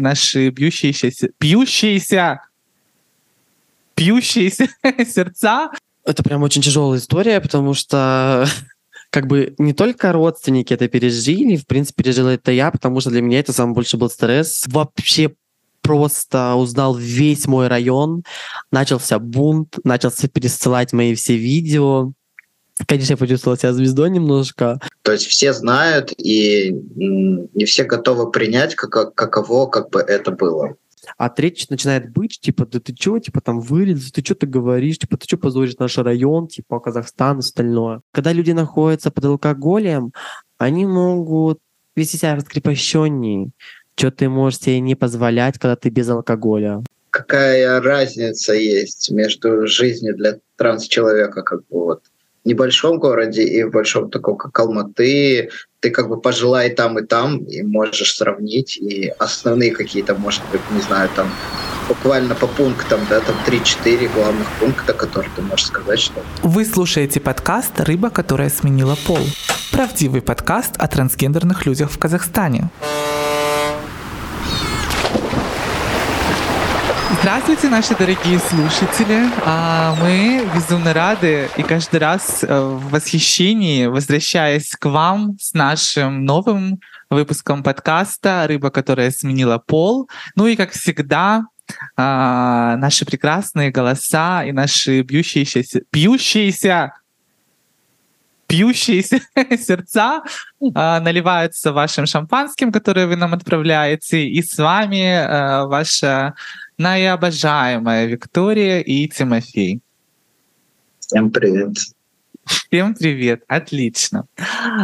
наши бьющиеся, бьющиеся, бьющиеся сердца. Это прям очень тяжелая история, потому что как бы не только родственники это пережили, в принципе, пережила это я, потому что для меня это самый больше был стресс. Вообще просто узнал весь мой район, начался бунт, начался пересылать мои все видео. Конечно, я почувствовал себя звездой немножко. То есть все знают, и не все готовы принять, как, каково как бы это было. А речь начинает быть, типа, да ты чё, типа, там вырез, ты что ты говоришь, типа, ты что позоришь наш район, типа, Казахстан и остальное. Когда люди находятся под алкоголем, они могут вести себя раскрепощеннее, что ты можешь себе не позволять, когда ты без алкоголя. Какая разница есть между жизнью для транс-человека, как бы вот небольшом городе и в большом таком, как Алматы, ты как бы пожелай там и там, и можешь сравнить, и основные какие-то, может быть, не знаю, там буквально по пунктам, да, там 3-4 главных пункта, которые ты можешь сказать, что... Вы слушаете подкаст «Рыба, которая сменила пол». Правдивый подкаст о трансгендерных людях в Казахстане. Здравствуйте, наши дорогие слушатели. А, мы безумно рады и каждый раз э, в восхищении, возвращаясь к вам с нашим новым выпуском подкаста «Рыба, которая сменила пол». Ну и, как всегда, а, наши прекрасные голоса и наши бьющиеся, бьющиеся пьющиеся сердца э, наливаются вашим шампанским, которое вы нам отправляете, и с вами э, ваша наиобожаемая Виктория и Тимофей. Всем привет. Всем привет, отлично.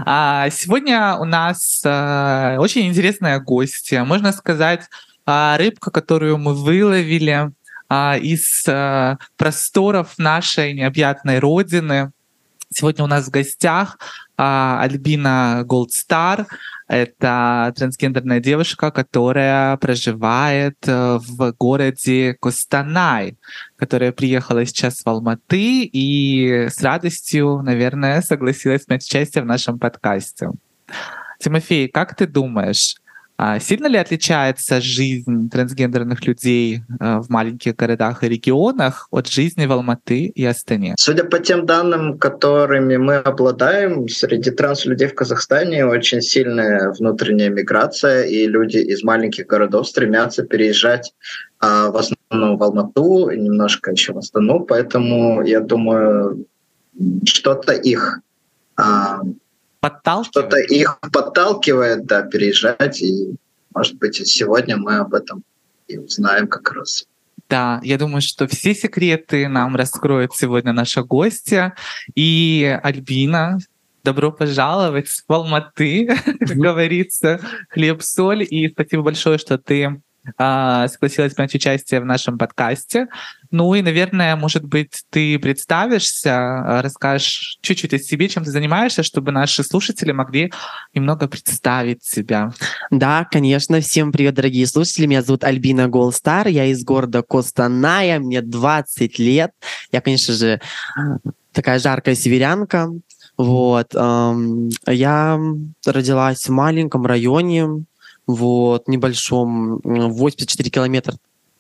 А, сегодня у нас а, очень интересная гостья, можно сказать, а, рыбка, которую мы выловили а, из а, просторов нашей необъятной родины. Сегодня у нас в гостях а, Альбина Голдстар. Это трансгендерная девушка, которая проживает э, в городе Костанай, которая приехала сейчас в Алматы и с радостью, наверное, согласилась принять участие в нашем подкасте. Тимофей, как ты думаешь, сильно ли отличается жизнь трансгендерных людей э, в маленьких городах и регионах от жизни в Алматы и Астане? Судя по тем данным, которыми мы обладаем, среди транс-людей в Казахстане очень сильная внутренняя миграция, и люди из маленьких городов стремятся переезжать а, в основном в Алмату, немножко еще в Астану, поэтому я думаю, что-то их а, подталкивает. Что-то их подталкивает, да, переезжать. И, может быть, сегодня мы об этом и узнаем как раз. Да, я думаю, что все секреты нам раскроет сегодня наша гостья. И Альбина, добро пожаловать в Алматы, как говорится, хлеб-соль. И спасибо большое, что ты согласилась принять участие в нашем подкасте. Ну и, наверное, может быть, ты представишься, а, расскажешь чуть-чуть о себе, чем ты занимаешься, чтобы наши слушатели могли немного представить себя. Да, конечно. Всем привет, дорогие слушатели. Меня зовут Альбина Голстар. Я из города Костаная. Мне 20 лет. Я, конечно же, такая жаркая северянка. Вот. Я родилась в маленьком районе, вот, небольшом, 84 километра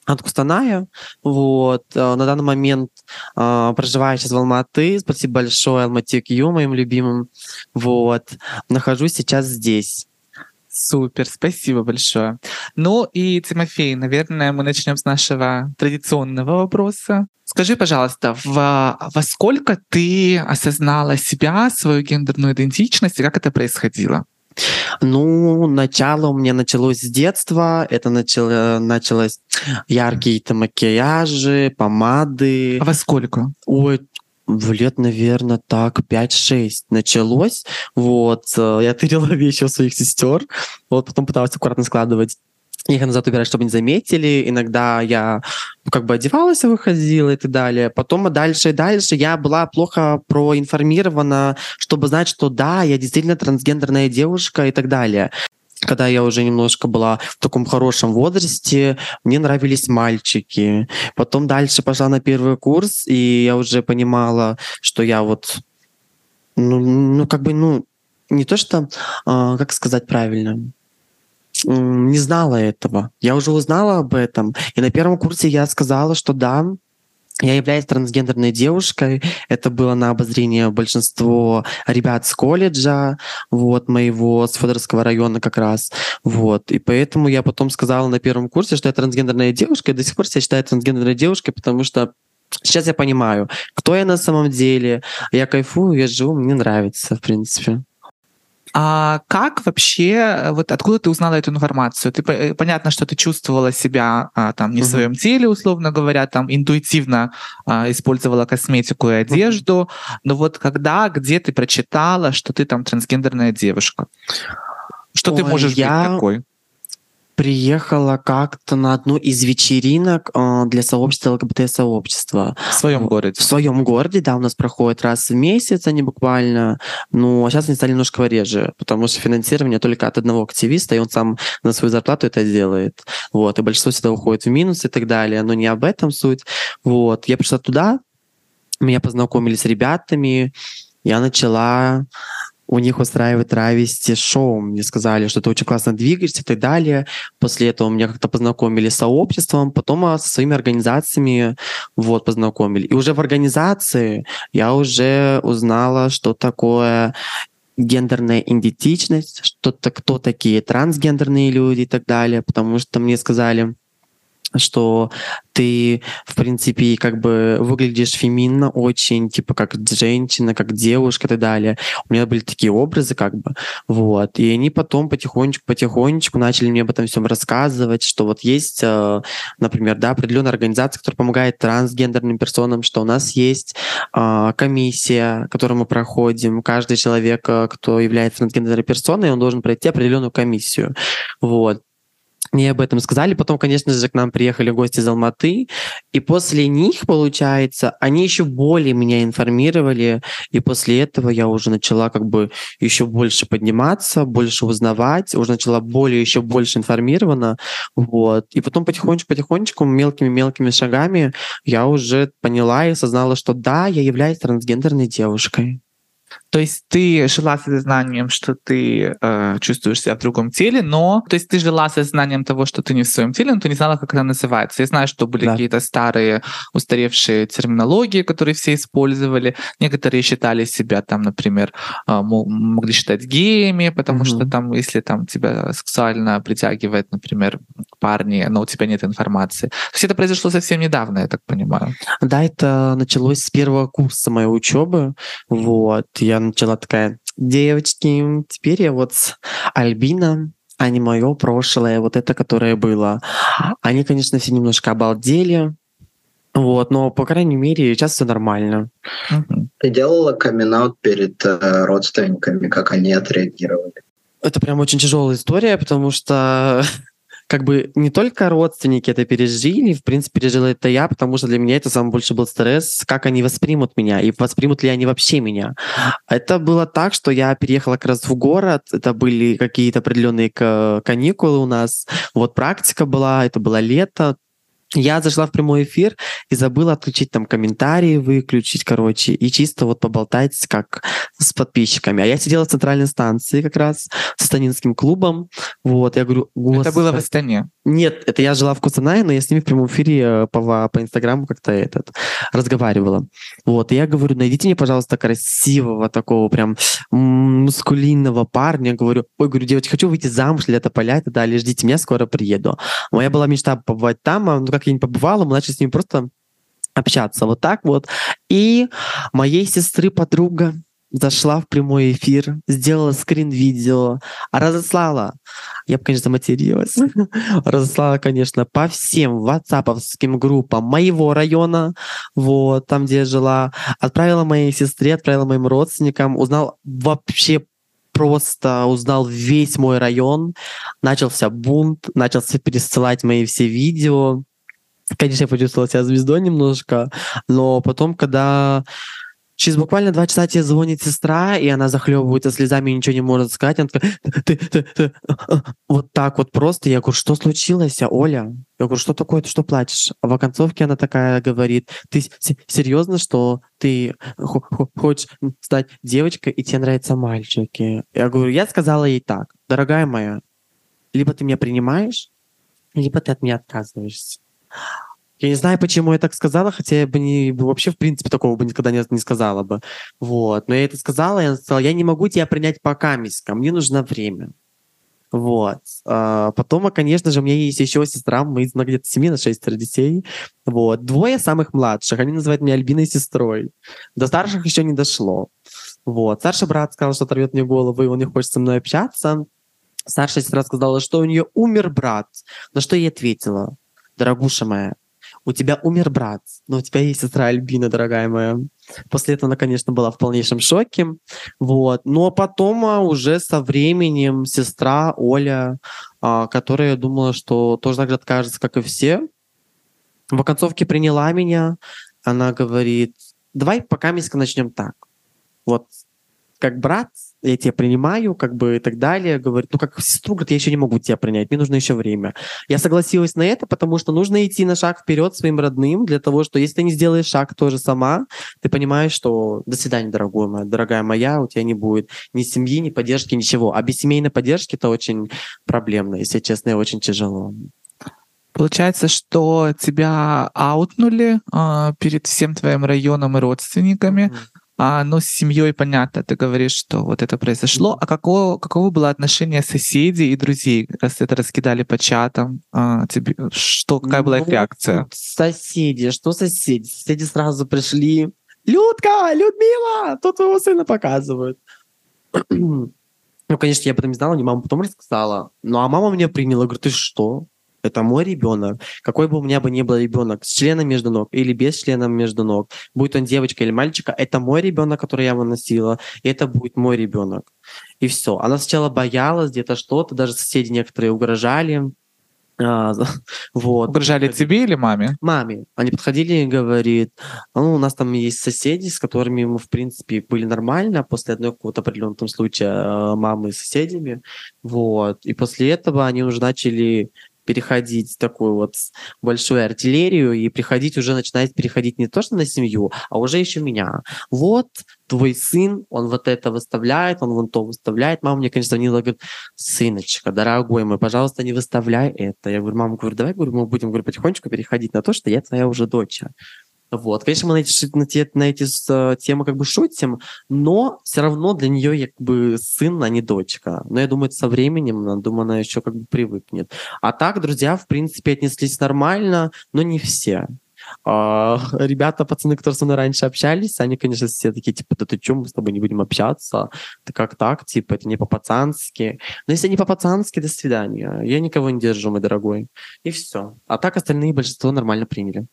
от Кустаная. Вот. Э, на данный момент э, проживаю сейчас в Алматы. Спасибо большое Алмате Кью, моим любимым. Вот. Нахожусь сейчас здесь. Супер, спасибо большое. Ну и, Тимофей, наверное, мы начнем с нашего традиционного вопроса. Скажи, пожалуйста, в, во сколько ты осознала себя, свою гендерную идентичность и как это происходило? Ну, начало у меня началось с детства. Это начало, началось яркие-то макияжи, помады. А во сколько? Ой, в лет, наверное, так 5-6 началось. Вот, э, я тырила вещи у своих сестер, вот потом пыталась аккуратно складывать их назад убирать, чтобы не заметили. Иногда я ну, как бы одевалась, выходила и так далее. Потом дальше и дальше я была плохо проинформирована, чтобы знать, что да, я действительно трансгендерная девушка и так далее когда я уже немножко была в таком хорошем возрасте, мне нравились мальчики. Потом дальше пошла на первый курс, и я уже понимала, что я вот, ну, ну как бы, ну, не то что, а, как сказать правильно, не знала этого. Я уже узнала об этом. И на первом курсе я сказала, что да, я являюсь трансгендерной девушкой. Это было на обозрение большинство ребят с колледжа, вот, моего, с Федоровского района как раз. Вот. И поэтому я потом сказала на первом курсе, что я трансгендерная девушка, и до сих пор себя считаю трансгендерной девушкой, потому что сейчас я понимаю, кто я на самом деле. Я кайфую, я живу, мне нравится, в принципе. А как вообще, э, вот откуда ты узнала эту информацию? Ты э, понятно, что ты чувствовала себя а, там не в своем теле, условно говоря, там интуитивно а, использовала косметику и одежду, но вот когда, где ты прочитала, что ты там трансгендерная девушка? Что Ой, ты можешь я... быть такой? Приехала как-то на одну из вечеринок э, для сообщества ЛГБТ-сообщества. В своем городе? В своем городе, да, у нас проходит раз в месяц они буквально, но сейчас они стали немножко реже, потому что финансирование только от одного активиста, и он сам на свою зарплату это делает. Вот, и большинство всегда уходит в минус и так далее, но не об этом суть. Вот, я пришла туда, меня познакомили с ребятами, я начала у них устраивает травести шоу. Мне сказали, что ты очень классно двигаешься и так далее. После этого меня как-то познакомили с сообществом, потом а, со своими организациями вот познакомили. И уже в организации я уже узнала, что такое гендерная идентичность, что-то, кто такие трансгендерные люди и так далее, потому что мне сказали, что ты, в принципе, как бы выглядишь феминно очень, типа как женщина, как девушка и так далее. У меня были такие образы, как бы, вот. И они потом потихонечку-потихонечку начали мне об этом всем рассказывать, что вот есть, э, например, да, определенная организация, которая помогает трансгендерным персонам, что у нас есть э, комиссия, которую мы проходим. Каждый человек, э, кто является трансгендерной персоной, он должен пройти определенную комиссию. Вот. Мне об этом сказали. Потом, конечно же, к нам приехали гости из Алматы. И после них, получается, они еще более меня информировали. И после этого я уже начала как бы еще больше подниматься, больше узнавать, уже начала более еще больше информирована. Вот. И потом потихонечку-потихонечку, мелкими-мелкими шагами я уже поняла и осознала, что да, я являюсь трансгендерной девушкой. То есть ты жила с знанием, что ты э, чувствуешь себя в другом теле, но то есть ты жила со знанием того, что ты не в своем теле, но ты не знала, как это называется. Я знаю, что были да. какие-то старые устаревшие терминологии, которые все использовали. Некоторые считали себя там, например, э, могли считать геями, потому mm-hmm. что там, если там тебя сексуально притягивает, например, парни, но у тебя нет информации. То есть это произошло совсем недавно, я так понимаю. Да, это началось с первого курса моей учебы. Вот я начала такая, девочки, теперь я вот с Альбина, а не мое прошлое, вот это, которое было. Они, конечно, все немножко обалдели, вот, но, по крайней мере, сейчас все нормально. Ты делала камин перед э, родственниками, как они отреагировали? Это прям очень тяжелая история, потому что как бы не только родственники это пережили, в принципе, пережила это я, потому что для меня это самый больше был стресс, как они воспримут меня и воспримут ли они вообще меня. Это было так, что я переехала как раз в город, это были какие-то определенные каникулы у нас, вот практика была, это было лето, я зашла в прямой эфир и забыла отключить там комментарии, выключить, короче, и чисто вот поболтать как с подписчиками. А я сидела в центральной станции как раз с Станинским клубом. Вот, я говорю, Господи. Это было в Астане? Нет, это я жила в Кустанае, но я с ними в прямом эфире э, по, по Инстаграму как-то этот разговаривала. Вот, и я говорю, найдите мне, пожалуйста, красивого такого прям мускулинного парня. Говорю, ой, говорю, девочки, хочу выйти замуж, лето поля и так далее, ждите меня, скоро приеду. Моя была мечта побывать там, а, ну как не побывала, мы начали с ними просто общаться. Вот так вот. И моей сестры подруга зашла в прямой эфир, сделала скрин-видео, разослала, я бы, конечно, материлась, разослала, конечно, по всем ватсаповским группам моего района, вот, там, где я жила, отправила моей сестре, отправила моим родственникам, узнал вообще просто узнал весь мой район, начался бунт, начался пересылать мои все видео. Конечно, я почувствовал себя звездой немножко, но потом, когда Через буквально два часа тебе звонит сестра, и она захлебывается слезами и ничего не может сказать. Она такая, ты, ты, ты, вот так вот просто. Я говорю, что случилось, Оля? Я говорю, что такое, ты что плачешь? А в оконцовке она такая говорит, ты серьезно, что ты хочешь стать девочкой, и тебе нравятся мальчики? Я говорю, я сказала ей так, дорогая моя, Либо ты меня принимаешь, либо ты от меня отказываешься. Я не знаю, почему я так сказала, хотя я бы не, вообще, в принципе, такого бы никогда не, не сказала бы. Вот. Но я это сказала, я сказала, я не могу тебя принять пока, миска, мне нужно время. Вот. А потом, конечно же, у меня есть еще сестра, мы из где-то 7 на 6 детей. Вот. Двое самых младших, они называют меня Альбиной сестрой. До старших еще не дошло. Вот. Старший брат сказал, что оторвет мне голову, и он не хочет со мной общаться. Старшая сестра сказала, что у нее умер брат. На что я ответила, дорогуша моя, у тебя умер брат, но у тебя есть сестра Альбина, дорогая моя. После этого она, конечно, была в полнейшем шоке. Вот. Но потом а, уже со временем сестра Оля, а, которая думала, что тоже так же откажется, как и все, в оконцовке приняла меня. Она говорит, давай пока мы начнем так. Вот как брат, я тебя принимаю, как бы и так далее. Говорит, ну как сестру, говорит, я еще не могу тебя принять, мне нужно еще время. Я согласилась на это, потому что нужно идти на шаг вперед своим родным, для того, что если ты не сделаешь шаг тоже сама, ты понимаешь, что до свидания, дорогой моя, дорогая моя, у тебя не будет ни семьи, ни поддержки, ничего. А без семейной поддержки это очень проблемно, если честно, и очень тяжело. Получается, что тебя аутнули э, перед всем твоим районом и родственниками. Mm-hmm а, ну, с семьей понятно, ты говоришь, что вот это произошло. А какого, каково было отношение соседей и друзей, раз это раскидали по чатам? А, тебе, что, какая была их ну, реакция? Соседи, что соседи? Соседи сразу пришли. Людка, Людмила, тут твоего сына показывают. ну, конечно, я об этом не знала, мне мама потом рассказала. Ну, а мама меня приняла, говорит, ты что? Это мой ребенок. Какой бы у меня бы ни был ребенок, с членом между ног или без члена между ног, будет он девочка или мальчика, это мой ребенок, который я выносила, и это будет мой ребенок. И все. Она сначала боялась где-то что-то, даже соседи некоторые угрожали. А, вот. Угрожали тебе или маме? Маме. Они подходили и говорит, ну, у нас там есть соседи, с которыми мы, в принципе, были нормально после одного какого-то определенного случая э, мамы с соседями. Вот. И после этого они уже начали переходить такую вот большую артиллерию и приходить уже начинает переходить не то что на семью, а уже еще меня. Вот твой сын, он вот это выставляет, он вон то выставляет. Мама мне, конечно, звонила, говорит, сыночка, дорогой мой, пожалуйста, не выставляй это. Я говорю, мама, говорю, давай говорю, мы будем говорю, потихонечку переходить на то, что я твоя уже дочь. Вот. Конечно, мы на эти, на эти, на эти темы как бы шутим, но все равно для нее я как бы сын, а не дочка. Но я думаю, со временем, я думаю, она еще как бы привыкнет. А так, друзья, в принципе, отнеслись нормально, но не все. А, ребята, пацаны, которые со мной раньше общались, они, конечно, все такие, типа, да ты что, мы с тобой не будем общаться? Ты как так? Типа, это не по-пацански. Но если не по-пацански, до свидания. Я никого не держу, мой дорогой. И все. А так остальные большинство нормально приняли.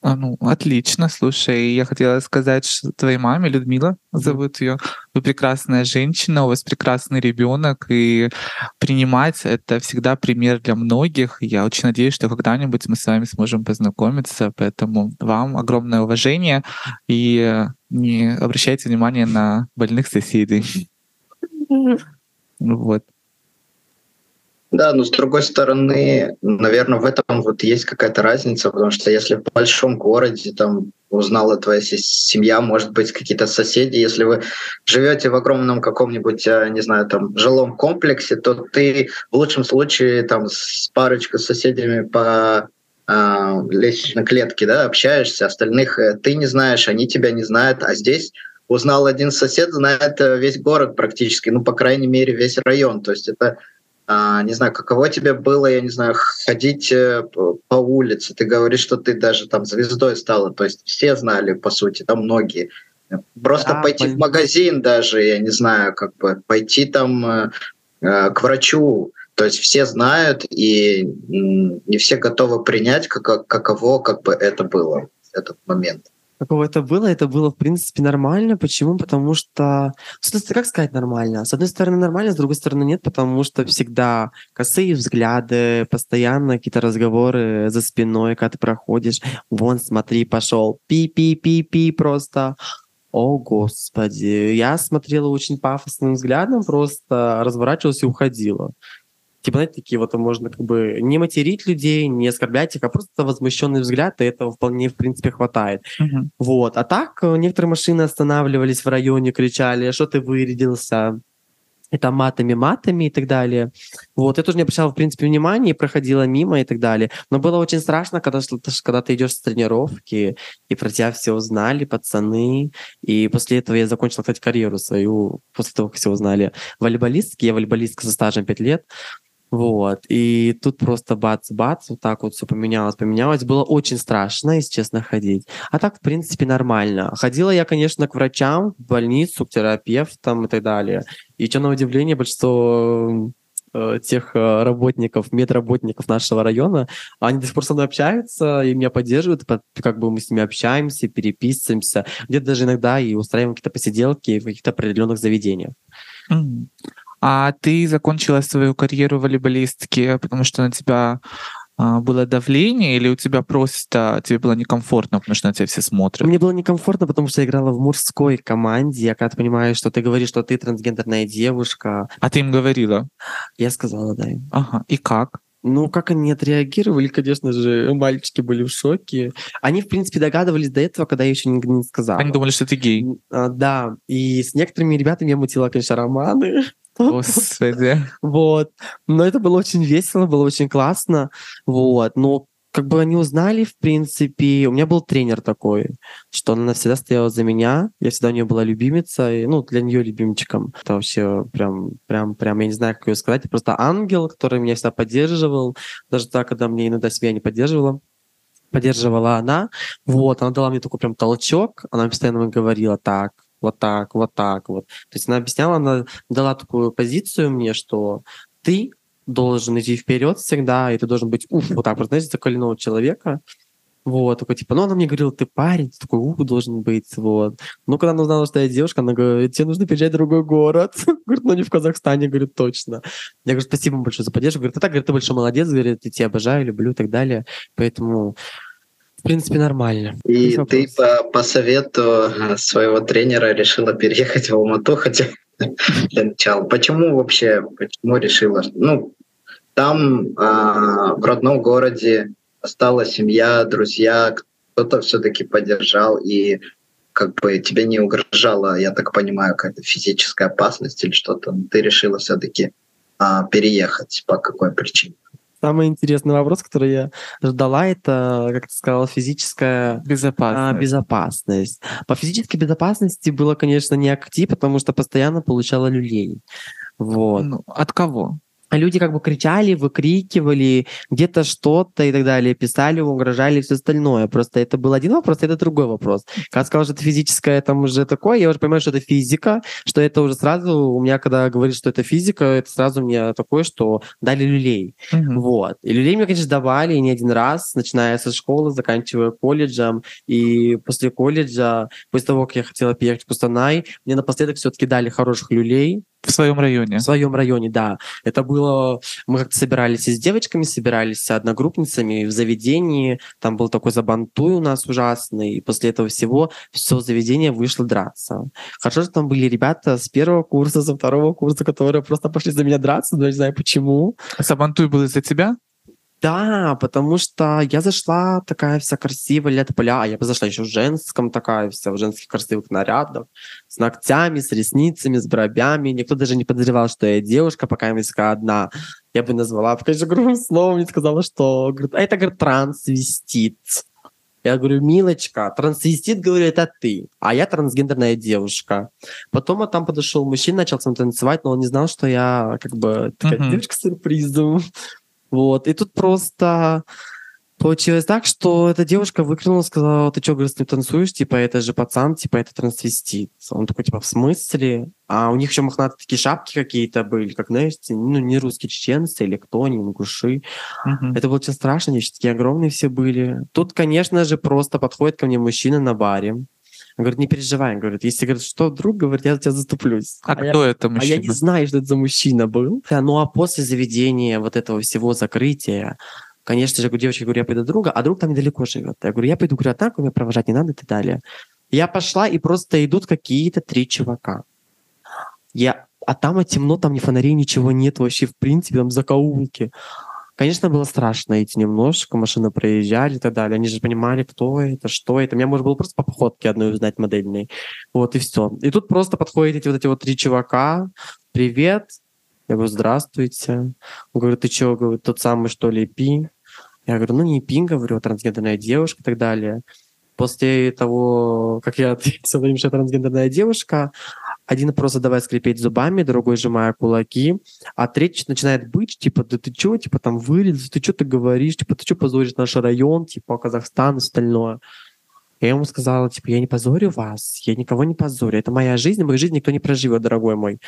А, ну, отлично, слушай, я хотела сказать, что твоей маме, Людмила зовут ее, вы прекрасная женщина, у вас прекрасный ребенок, и принимать это всегда пример для многих. Я очень надеюсь, что когда-нибудь мы с вами сможем познакомиться, поэтому вам огромное уважение и не обращайте внимания на больных соседей. Вот. Да, но с другой стороны, наверное, в этом вот есть какая-то разница, потому что если в большом городе там узнала твоя семья, может быть, какие-то соседи, если вы живете в огромном каком-нибудь, э, не знаю, там, жилом комплексе, то ты в лучшем случае там с парочкой соседями по э, лестничной клетке да, общаешься, остальных э, ты не знаешь, они тебя не знают, а здесь узнал один сосед, знает э, весь город практически, ну, по крайней мере, весь район. То есть это не знаю, каково тебе было, я не знаю, ходить э, по улице, ты говоришь, что ты даже там звездой стала, то есть все знали, по сути, там многие. Просто да, пойти понятно. в магазин даже, я не знаю, как бы пойти там э, э, к врачу, то есть все знают, и не все готовы принять, как, каково как бы это было, этот момент каково это было, это было, в принципе, нормально. Почему? Потому что... Как сказать нормально? С одной стороны нормально, с другой стороны нет, потому что всегда косые взгляды, постоянно какие-то разговоры за спиной, когда ты проходишь. Вон, смотри, пошел. Пи-пи-пи-пи просто. О, Господи. Я смотрела очень пафосным взглядом, просто разворачивалась и уходила типа, знаете, такие вот можно как бы не материть людей, не оскорблять их, а просто возмущенный взгляд, и этого вполне, в принципе, хватает. Uh-huh. Вот. А так, э, некоторые машины останавливались в районе, кричали, что ты вырядился, и там матами-матами и так далее. Вот, я тоже не обращала, в принципе, внимания, проходила мимо и так далее. Но было очень страшно, когда, когда ты идешь с тренировки, и про тебя все узнали, пацаны. И после этого я закончила, кстати, карьеру свою, после того, как все узнали. Волейболистки, я волейболистка со стажем 5 лет. Вот. И тут просто бац-бац, вот так вот все поменялось, поменялось. Было очень страшно, если честно, ходить. А так, в принципе, нормально. Ходила я, конечно, к врачам, в больницу, к терапевтам и так далее. И что на удивление, большинство э, тех э, работников, медработников нашего района, они до сих пор со мной общаются и меня поддерживают, как бы мы с ними общаемся, переписываемся, где-то даже иногда и устраиваем какие-то посиделки в каких-то определенных заведениях. Mm-hmm. А ты закончила свою карьеру волейболистки, потому что на тебя а, было давление, или у тебя просто тебе было некомфортно, потому что на тебя все смотрят? Мне было некомфортно, потому что я играла в мужской команде. Я когда понимаю, что ты говоришь, что ты трансгендерная девушка. А ты им говорила? Я сказала, да. Ага. И как? Ну, как они отреагировали, конечно же, мальчики были в шоке. Они, в принципе, догадывались до этого, когда я еще не, не сказала. Они думали, что ты гей. А, да, и с некоторыми ребятами я мутила, конечно, романы. Господи. Вот. Но это было очень весело, было очень классно. Вот. Но как бы они узнали, в принципе, у меня был тренер такой, что она всегда стояла за меня, я всегда у нее была любимица, и, ну, для нее любимчиком. Это вообще прям, прям, прям, я не знаю, как ее сказать, просто ангел, который меня всегда поддерживал, даже так, когда мне иногда себя не поддерживала поддерживала она. Вот, она дала мне такой прям толчок, она постоянно говорила так, вот так, вот так вот. То есть она объясняла, она дала такую позицию мне, что ты должен идти вперед всегда, и ты должен быть, уф, вот так вот, знаете, закаленного человека, вот, такой, типа, ну, она мне говорила, ты парень, ты такой, ух, должен быть, вот. Ну, когда она узнала, что я девушка, она говорит, тебе нужно переезжать в другой город. говорит, ну, не в Казахстане, говорит, точно. Я говорю, спасибо большое за поддержку. Говорит, а так, говорит, ты большой молодец, говорит, я тебя обожаю, люблю и так далее. Поэтому в принципе, нормально. И ты по, по совету своего тренера решила переехать в Алмату, хотя для начала. Почему вообще, почему решила? Ну, там а, в родном городе осталась семья, друзья, кто-то все-таки поддержал, и как бы тебе не угрожала, я так понимаю, какая-то физическая опасность или что-то. Ты решила все-таки а, переехать. По какой причине? Самый интересный вопрос, который я ждала, это, как ты сказала, физическая безопасность. А, безопасность. По физической безопасности было, конечно, не актив, потому что постоянно получала люлей. Вот. Ну, от кого? Люди как бы кричали, выкрикивали где-то что-то и так далее, писали, угрожали и все остальное. Просто это был один вопрос, а это другой вопрос. Когда сказал, что это физическое, там уже такое, я уже понимаю, что это физика, что это уже сразу, у меня когда говорит, что это физика, это сразу у меня такое, что дали люлей. Угу. Вот. И люлей мне, конечно, давали не один раз, начиная со школы, заканчивая колледжем. И после колледжа, после того, как я хотела переехать в Кустанай, мне напоследок все-таки дали хороших люлей, в своем районе? В своем районе, да. Это было... Мы как-то собирались и с девочками, собирались с одногруппницами в заведении. Там был такой забантуй у нас ужасный. И после этого всего все заведение вышло драться. Хорошо, что там были ребята с первого курса, со второго курса, которые просто пошли за меня драться, но не знаю почему. А Сабантуй был из-за тебя? Да, потому что я зашла такая вся красивая, лет поля, а я бы зашла еще в женском такая вся, в женских красивых нарядах, с ногтями, с ресницами, с бровями. Никто даже не подозревал, что я девушка, пока я такая одна. Я бы назвала, конечно, грубым словом, не сказала, что... Говорит, а это, говорит, трансвестит. Я говорю, милочка, трансвестит, говорю, это ты, а я трансгендерная девушка. Потом вот там подошел мужчина, начал со мной танцевать, но он не знал, что я как бы такая uh-huh. девочка с сюрпризом. Вот. И тут просто получилось так, что эта девушка выкрикнула, сказала, ты что, говорит, с ним танцуешь? Типа, это же пацан, типа, это трансвестит. Он такой, типа, в смысле? А у них еще мохнатые такие шапки какие-то были, как, знаете, ну, не русские чеченцы или кто, не ингуши. Uh-huh. Это было очень страшно, они еще такие огромные все были. Тут, конечно же, просто подходит ко мне мужчина на баре. Он говорит, не переживай. Он говорит, если говорит, что друг, говорит, я за тебя заступлюсь. А, а кто я, это мужчина? А я не знаю, что это за мужчина был. Да, ну а после заведения вот этого всего закрытия, конечно же, у девочки говорю, я пойду друга, а друг там недалеко живет. Я говорю, я пойду, говорю, а так меня провожать не надо и так далее. Я пошла, и просто идут какие-то три чувака. Я, а там темно, там ни фонарей, ничего нет вообще, в принципе, там закоулки. Конечно, было страшно идти немножко, машины проезжали и так далее. Они же понимали, кто это, что это. Меня можно было просто по походке одной узнать модельной. Вот, и все. И тут просто подходят эти вот эти вот три чувака, привет. Я говорю, здравствуйте. Он говорит, ты что, говорит, тот самый, что ли, Пи? Я говорю, ну не Пи, говорю, трансгендерная девушка и так далее. После того, как я ответил им, что трансгендерная девушка, один просто давай скрипеть зубами, другой сжимая кулаки, а третий начинает быть, типа, да ты чё, типа, там вылез, ты что ты говоришь, типа, ты что позоришь наш район, типа, Казахстан и остальное. Я ему сказала, типа, я не позорю вас, я никого не позорю, это моя жизнь, мою жизнь никто не проживет, дорогой мой.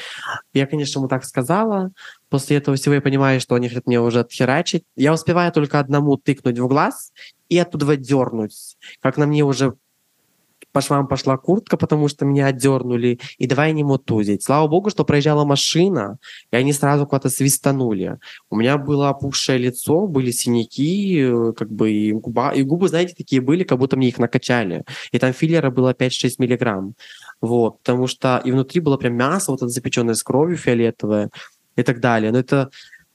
Я, конечно, ему так сказала, после этого всего я понимаю, что они хотят мне уже отхерачить. Я успеваю только одному тыкнуть в глаз и оттуда дернуть, как на мне уже по швам пошла куртка, потому что меня отдернули, и давай не мутузить. Слава богу, что проезжала машина, и они сразу куда-то свистанули. У меня было опухшее лицо, были синяки, э, как бы и, губа, и губы, знаете, такие были, как будто мне их накачали. И там филлера было 5-6 миллиграмм. Вот, потому что и внутри было прям мясо, вот это запеченное с кровью фиолетовое и так далее. Но это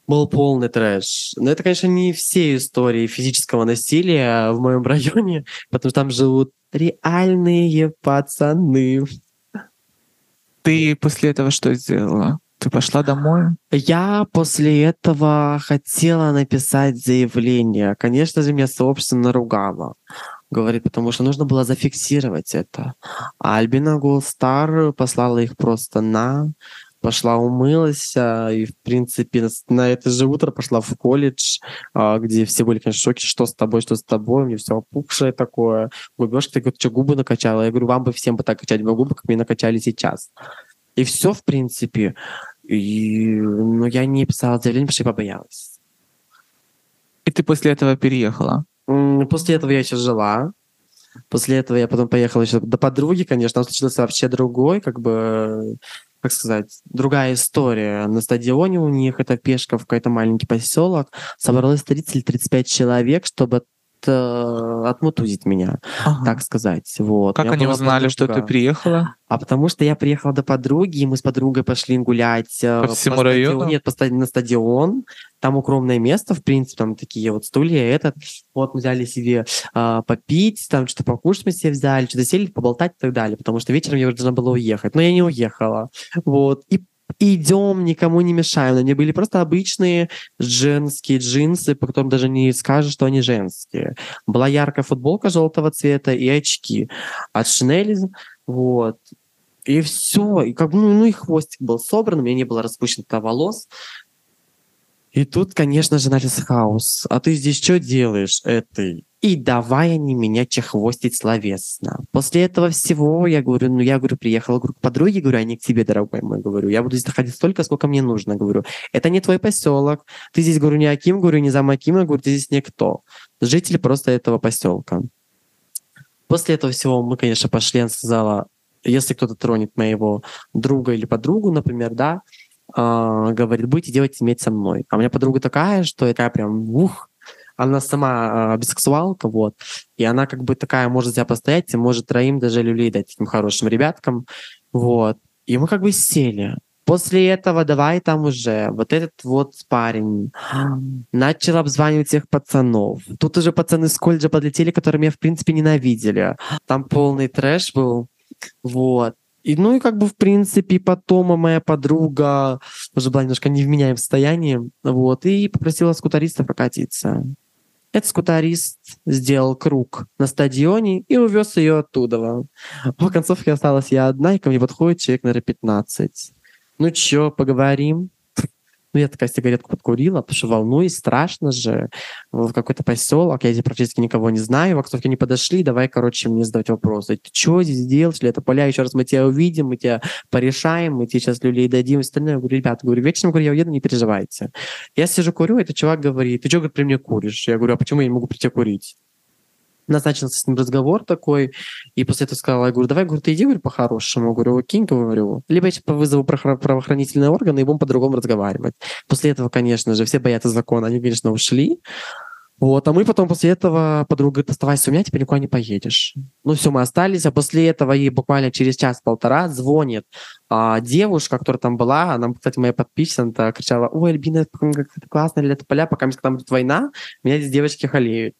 был полный трэш. Но это, конечно, не все истории физического насилия в моем районе, потому что там живут реальные пацаны. Ты после этого что сделала? Ты пошла домой? Я после этого хотела написать заявление. Конечно же, меня сообщество наругало. Говорит, потому что нужно было зафиксировать это. А Альбина Голстар послала их просто на пошла умылась, а, и, в принципе, на это же утро пошла в колледж, а, где все были, конечно, в шоке, что с тобой, что с тобой, у меня все опухшее такое. Губежка, ты говоришь, что губы накачала? Я говорю, вам бы всем бы так качать мои губы, как мне накачали сейчас. И все, в принципе. И, но я не писала заявление, потому что я побоялась. И ты после этого переехала? После этого я еще жила. После этого я потом поехала еще до подруги, конечно, он случился вообще другой, как бы как сказать, другая история. На стадионе у них это пешка какой-то маленький поселок. Собралось 30 или 35 человек, чтобы отмутузить меня, ага. так сказать. Вот. Как они узнали, подруга. что ты приехала? А потому что я приехала до подруги, и мы с подругой пошли гулять э, по всему по району? Стадион, нет, по, на стадион. Там укромное место, в принципе, там такие вот стулья, этот. Вот мы взяли себе э, попить, там что-то покушать мы себе взяли, что-то сели, поболтать и так далее, потому что вечером я уже должна была уехать. Но я не уехала. Вот. И идем, никому не мешаем. Они были просто обычные женские джинсы, по которым даже не скажешь, что они женские. Была яркая футболка желтого цвета и очки от Шинели. Вот. И все. И как ну, ну и хвостик был собран, у меня не было распущенных волос. И тут, конечно же, начался хаос. А ты здесь что делаешь, этой? И давай они меня чехвостить словесно. После этого всего я говорю, ну я говорю, приехала говорю, к подруге, говорю, а не к тебе, дорогой мой, говорю. Я буду здесь находить столько, сколько мне нужно, говорю. Это не твой поселок. Ты здесь, говорю, не Аким, говорю, не зам Акима, говорю, ты здесь никто. Житель просто этого поселка. После этого всего мы, конечно, пошли, она сказала, если кто-то тронет моего друга или подругу, например, да, э, говорит, будете делать иметь со мной. А у меня подруга такая, что я прям, ух, она сама э, бисексуалка, вот, и она как бы такая может себя постоять, и может троим даже люлей дать таким хорошим ребяткам, вот. И мы как бы сели. После этого давай там уже вот этот вот парень начал обзванивать всех пацанов. Тут уже пацаны с колледжа подлетели, которые меня, в принципе, ненавидели. Там полный трэш был. Вот. И, ну и как бы, в принципе, потом моя подруга уже была немножко не в невменяемом состоянии, вот, и попросила скутариста прокатиться. Этот скутарист сделал круг на стадионе и увез ее оттуда. В концовке осталась я одна, и ко мне подходит человек, наверное, 15. Ну чё, поговорим? Ну, я такая сигаретку подкурила, потому что волнуюсь, страшно же. В какой-то поселок, я здесь практически никого не знаю, в Оксовке не подошли, давай, короче, мне задавать вопросы. Ты что здесь делаешь? Ли это поля? Еще раз мы тебя увидим, мы тебя порешаем, мы тебе сейчас люлей дадим. Остальное. Я говорю, ребята, говорю, вечером говорю, я уеду, не переживайте. Я сижу, курю, этот чувак говорит, ты что, говорит, при мне куришь? Я говорю, а почему я не могу прийти курить? Назначился с ним разговор такой, и после этого сказала, я говорю, давай, говорю, ты иди, говорю, по-хорошему, говорю, кинь, говорю, либо я по вызову правоохранительные органы и будем по-другому разговаривать. После этого, конечно же, все боятся закона, они, конечно, ушли, вот, а мы потом после этого подруга говорит, оставайся у меня, теперь никуда не поедешь. Ну все, мы остались, а после этого ей буквально через час-полтора звонит а, девушка, которая там была, она, кстати, моя подписчица, кричала, ой, Альбина, как это классно, это поля, пока когда будет война, меня здесь девочки халеют.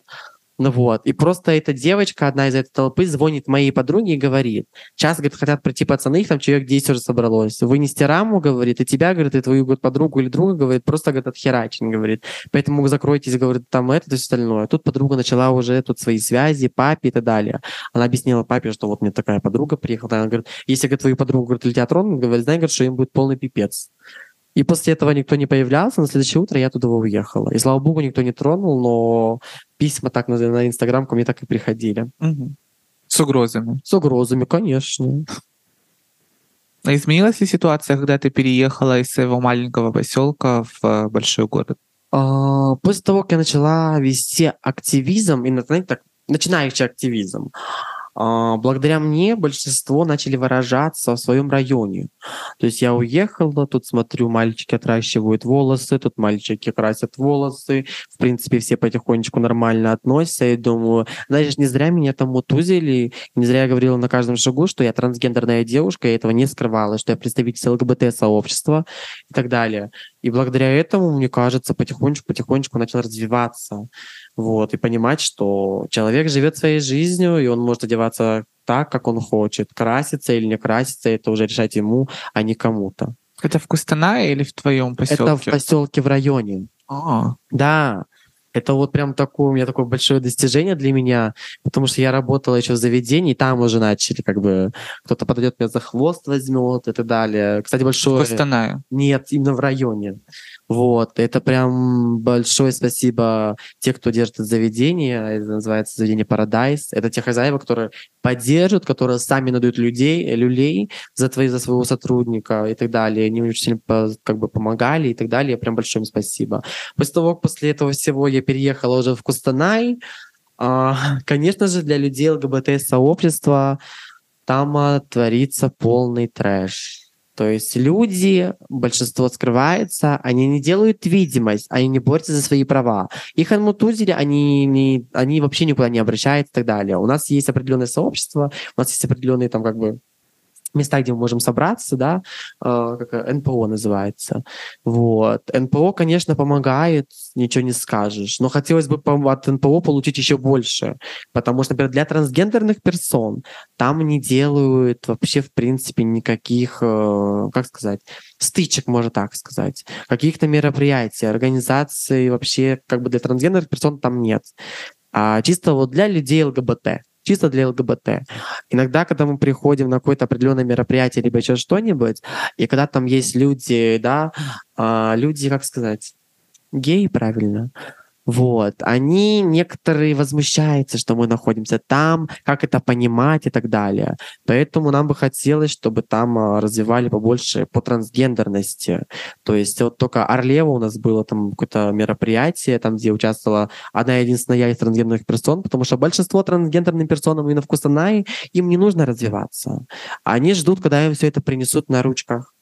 Ну вот. И просто эта девочка, одна из этой толпы, звонит моей подруге и говорит, сейчас, говорит, хотят прийти пацаны, их там человек 10 уже собралось. Вынести раму, говорит, и тебя, говорит, и твою говорит, подругу или друга, говорит, просто, говорит, отхерачен, говорит. Поэтому закройтесь, говорит, там это, то остальное. Тут подруга начала уже тут свои связи, папе и так далее. Она объяснила папе, что вот мне такая подруга приехала. Она говорит, если, говорит, твою подругу, говорит, летят рон, говорит, знай, говорит, что им будет полный пипец. И после этого никто не появлялся. На следующее утро я туда уехала. И слава богу, никто не тронул, но письма так на, на Инстаграм ко мне так и приходили. Угу. С угрозами. С угрозами, конечно. А изменилась ли ситуация, когда ты переехала из своего маленького поселка в э, большой город? А, после того, как я начала вести активизм, и знаете, так, начинающий активизм, благодаря мне большинство начали выражаться в своем районе. То есть я уехала, тут смотрю, мальчики отращивают волосы, тут мальчики красят волосы. В принципе, все потихонечку нормально относятся. И думаю, знаешь, не зря меня там утузили, не зря я говорила на каждом шагу, что я трансгендерная девушка, я этого не скрывала, что я представитель ЛГБТ-сообщества и так далее. И благодаря этому, мне кажется, потихонечку-потихонечку начал развиваться вот, и понимать, что человек живет своей жизнью, и он может одеваться так, как он хочет. Краситься или не краситься, это уже решать ему, а не кому-то. Это в Кустанае или в твоем поселке? Это в поселке в районе. А, Да, это вот прям такое у меня такое большое достижение для меня, потому что я работала еще в заведении, и там уже начали как бы кто-то подойдет меня за хвост возьмет и так далее. Кстати, в большое... Кустанае. Нет, именно в районе. Вот, это прям большое спасибо те, кто держит это заведение, это называется заведение Paradise. Это те хозяева, которые поддерживают, которые сами надают людей, люлей за, твои, за своего сотрудника и так далее. Они мне очень сильно как бы помогали и так далее. Прям большое им спасибо. После того, после этого всего я переехала уже в Кустанай. А, конечно же, для людей ЛГБТ-сообщества там а, творится полный трэш то есть люди, большинство скрывается, они не делают видимость, они не борются за свои права. Их анмутузили, они, не, они вообще никуда не обращаются и так далее. У нас есть определенное сообщество, у нас есть определенные там как бы места, где мы можем собраться, да, э, как НПО называется. Вот. НПО, конечно, помогает, ничего не скажешь, но хотелось бы от НПО получить еще больше, потому что, например, для трансгендерных персон там не делают вообще, в принципе, никаких, э, как сказать, стычек, можно так сказать, каких-то мероприятий, организаций вообще как бы для трансгендерных персон там нет. А чисто вот для людей ЛГБТ чисто для ЛГБТ. Иногда, когда мы приходим на какое-то определенное мероприятие, либо еще что-нибудь, и когда там есть люди, да, а, люди, как сказать, геи, правильно, вот. Они некоторые возмущаются, что мы находимся там, как это понимать и так далее. Поэтому нам бы хотелось, чтобы там а, развивали побольше по трансгендерности. То есть вот только Орлева у нас было там какое-то мероприятие, там, где участвовала одна единственная из трансгендерных персон, потому что большинство трансгендерных персон именно в Кустанае, им не нужно развиваться. Они ждут, когда им все это принесут на ручках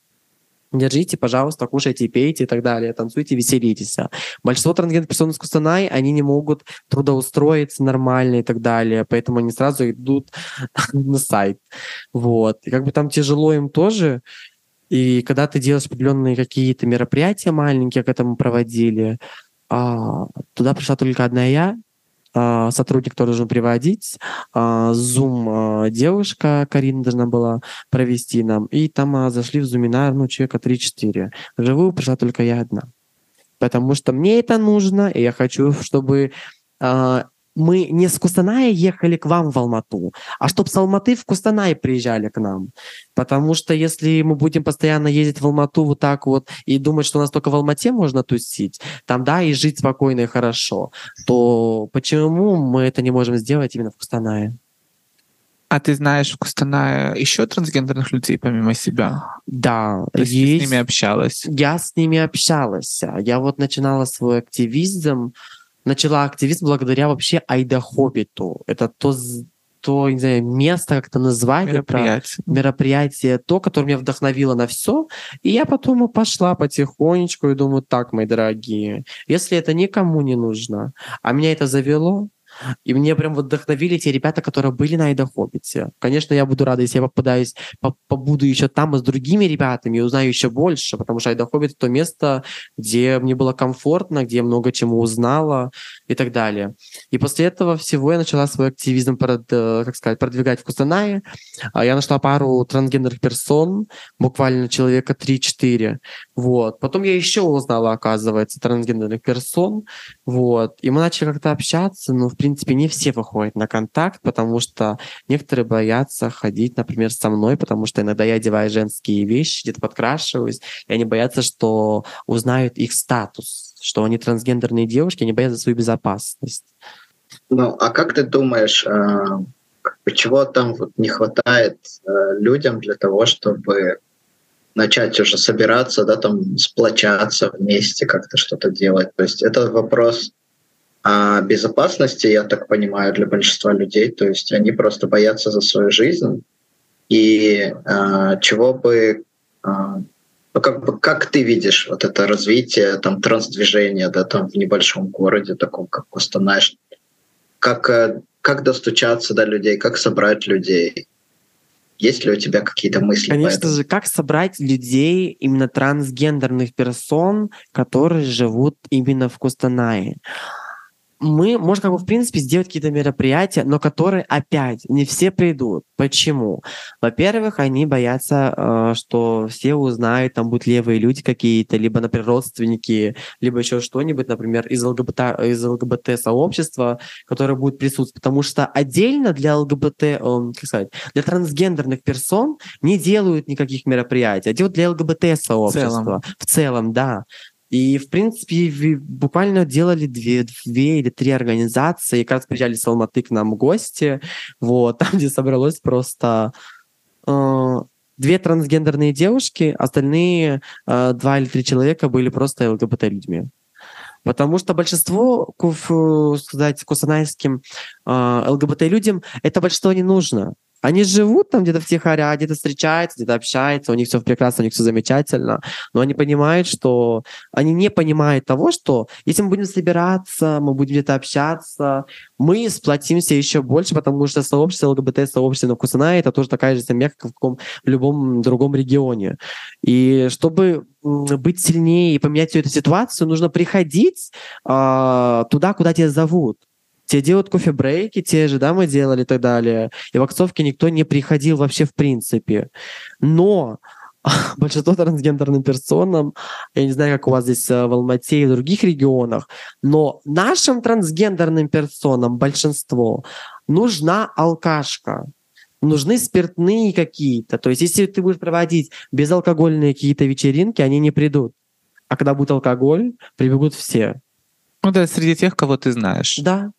держите, пожалуйста, кушайте, пейте и так далее, танцуйте, веселитесь. Большинство трансгендерных персон из Кустанай, они не могут трудоустроиться нормально и так далее, поэтому они сразу идут на сайт. Вот. И как бы там тяжело им тоже, и когда ты делаешь определенные какие-то мероприятия маленькие, к этому проводили, а, туда пришла только одна я, сотрудник тоже должен приводить, а, Zoom а, девушка Карина должна была провести нам, и там зашли в зуминар, ну, человека 3-4. Живую пришла только я одна. Потому что мне это нужно, и я хочу, чтобы мы не с Кустаная ехали к вам в Алмату, а чтобы с Алматы в Кустанай приезжали к нам. Потому что если мы будем постоянно ездить в Алмату вот так вот и думать, что у нас только в Алмате можно тусить, там, да, и жить спокойно и хорошо, то почему мы это не можем сделать именно в Кустанае? А ты знаешь в Кустанае еще трансгендерных людей помимо себя? Да, То есть, есть. Ты с ними общалась? Я с ними общалась. Я вот начинала свой активизм начала активизм благодаря вообще Айда Хоббиту. Это то, то не знаю, место, как это назвать, мероприятие. Это мероприятие, то, которое меня вдохновило на все. И я потом пошла потихонечку и думаю, так, мои дорогие, если это никому не нужно, а меня это завело, И мне прям вот вдохновили те ребята, которые были на Айдахоббите. Конечно, я буду рада, если я попадаюсь, побуду еще там с другими ребятами и узнаю еще больше, потому что Айдахоббит — это то место, где мне было комфортно, где я много чему узнала и так далее. И после этого всего я начала свой активизм, э, как сказать, продвигать в Кустанае. А я нашла пару трансгендерных персон, буквально человека 3-4. Вот. Потом я еще узнала, оказывается, трансгендерных персон. Вот. И мы начали как-то общаться, но, в принципе, не все выходят на контакт, потому что некоторые боятся ходить, например, со мной, потому что иногда я одеваю женские вещи, где-то подкрашиваюсь, и они боятся, что узнают их статус, что они трансгендерные девушки, они боятся свою безопасность. Ну, а как ты думаешь, а, чего там вот не хватает э, людям для того, чтобы начать уже собираться, да, там сплочаться вместе, как-то что-то делать. То есть это вопрос о безопасности, я так понимаю, для большинства людей. То есть они просто боятся за свою жизнь. И э, чего бы... Э, ну, как, бы, как ты видишь вот это развитие там, трансдвижения да, там, в небольшом городе, таком как Костанай? Как, э, как достучаться до людей, как собрать людей? Есть ли у тебя какие-то мысли? Конечно же, как собрать людей, именно трансгендерных персон, которые живут именно в Кустанае? Мы можем как бы в принципе сделать какие-то мероприятия, но которые опять не все придут. Почему? Во-первых, они боятся, э, что все узнают, там будут левые люди какие-то, либо, например, родственники, либо еще что-нибудь, например, из ЛГБТ, из ЛГБТ-сообщества, которые будут присутствовать. Потому что отдельно для ЛГБТ, э, как сказать, для трансгендерных персон не делают никаких мероприятий, а делают для ЛГБТ-сообщества. В целом. в целом, да. И, в принципе, буквально делали две, две или три организации. И как раз приезжали с Алматы к нам в гости, вот, там, где собралось просто э, две трансгендерные девушки, остальные э, два или три человека были просто ЛГБТ-людьми. Потому что большинство, сказать, кусанайским э, ЛГБТ-людям это большинство не нужно. Они живут там где-то в втихаря, где-то встречаются, где-то общаются, у них все прекрасно, у них все замечательно, но они понимают, что они не понимают того, что если мы будем собираться, мы будем где-то общаться, мы сплотимся еще больше, потому что сообщество ЛГБТ-сообщество на Кусанае это тоже такая же семья, как в, каком, в любом другом регионе. И чтобы быть сильнее и поменять всю эту ситуацию, нужно приходить э, туда, куда тебя зовут. Те делают кофе-брейки, те же, да, мы делали и так далее. И в акцовке никто не приходил вообще в принципе. Но большинство трансгендерным персонам, я не знаю, как у вас здесь э, в Алмате и в других регионах, но нашим трансгендерным персонам большинство нужна алкашка нужны спиртные какие-то. То есть, если ты будешь проводить безалкогольные какие-то вечеринки, они не придут. А когда будет алкоголь, прибегут все. Ну да, среди тех, кого ты знаешь. Да,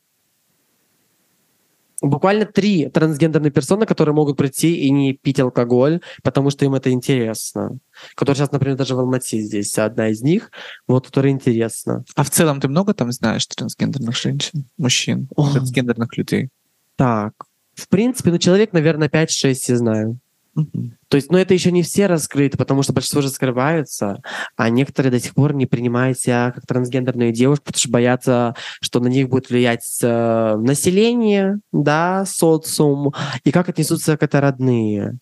буквально три трансгендерные персоны, которые могут прийти и не пить алкоголь, потому что им это интересно. Которые сейчас, например, даже в Алмате здесь одна из них, вот, которая интересна. А в целом ты много там знаешь трансгендерных женщин, мужчин, О. трансгендерных людей? Так, в принципе, ну, человек, наверное, 5-6 я знаю. То есть, ну, это еще не все раскрыты, потому что большинство же скрываются, а некоторые до сих пор не принимают себя как трансгендерные девушки, потому что боятся, что на них будет влиять э, население, да, социум, и как отнесутся к это родные.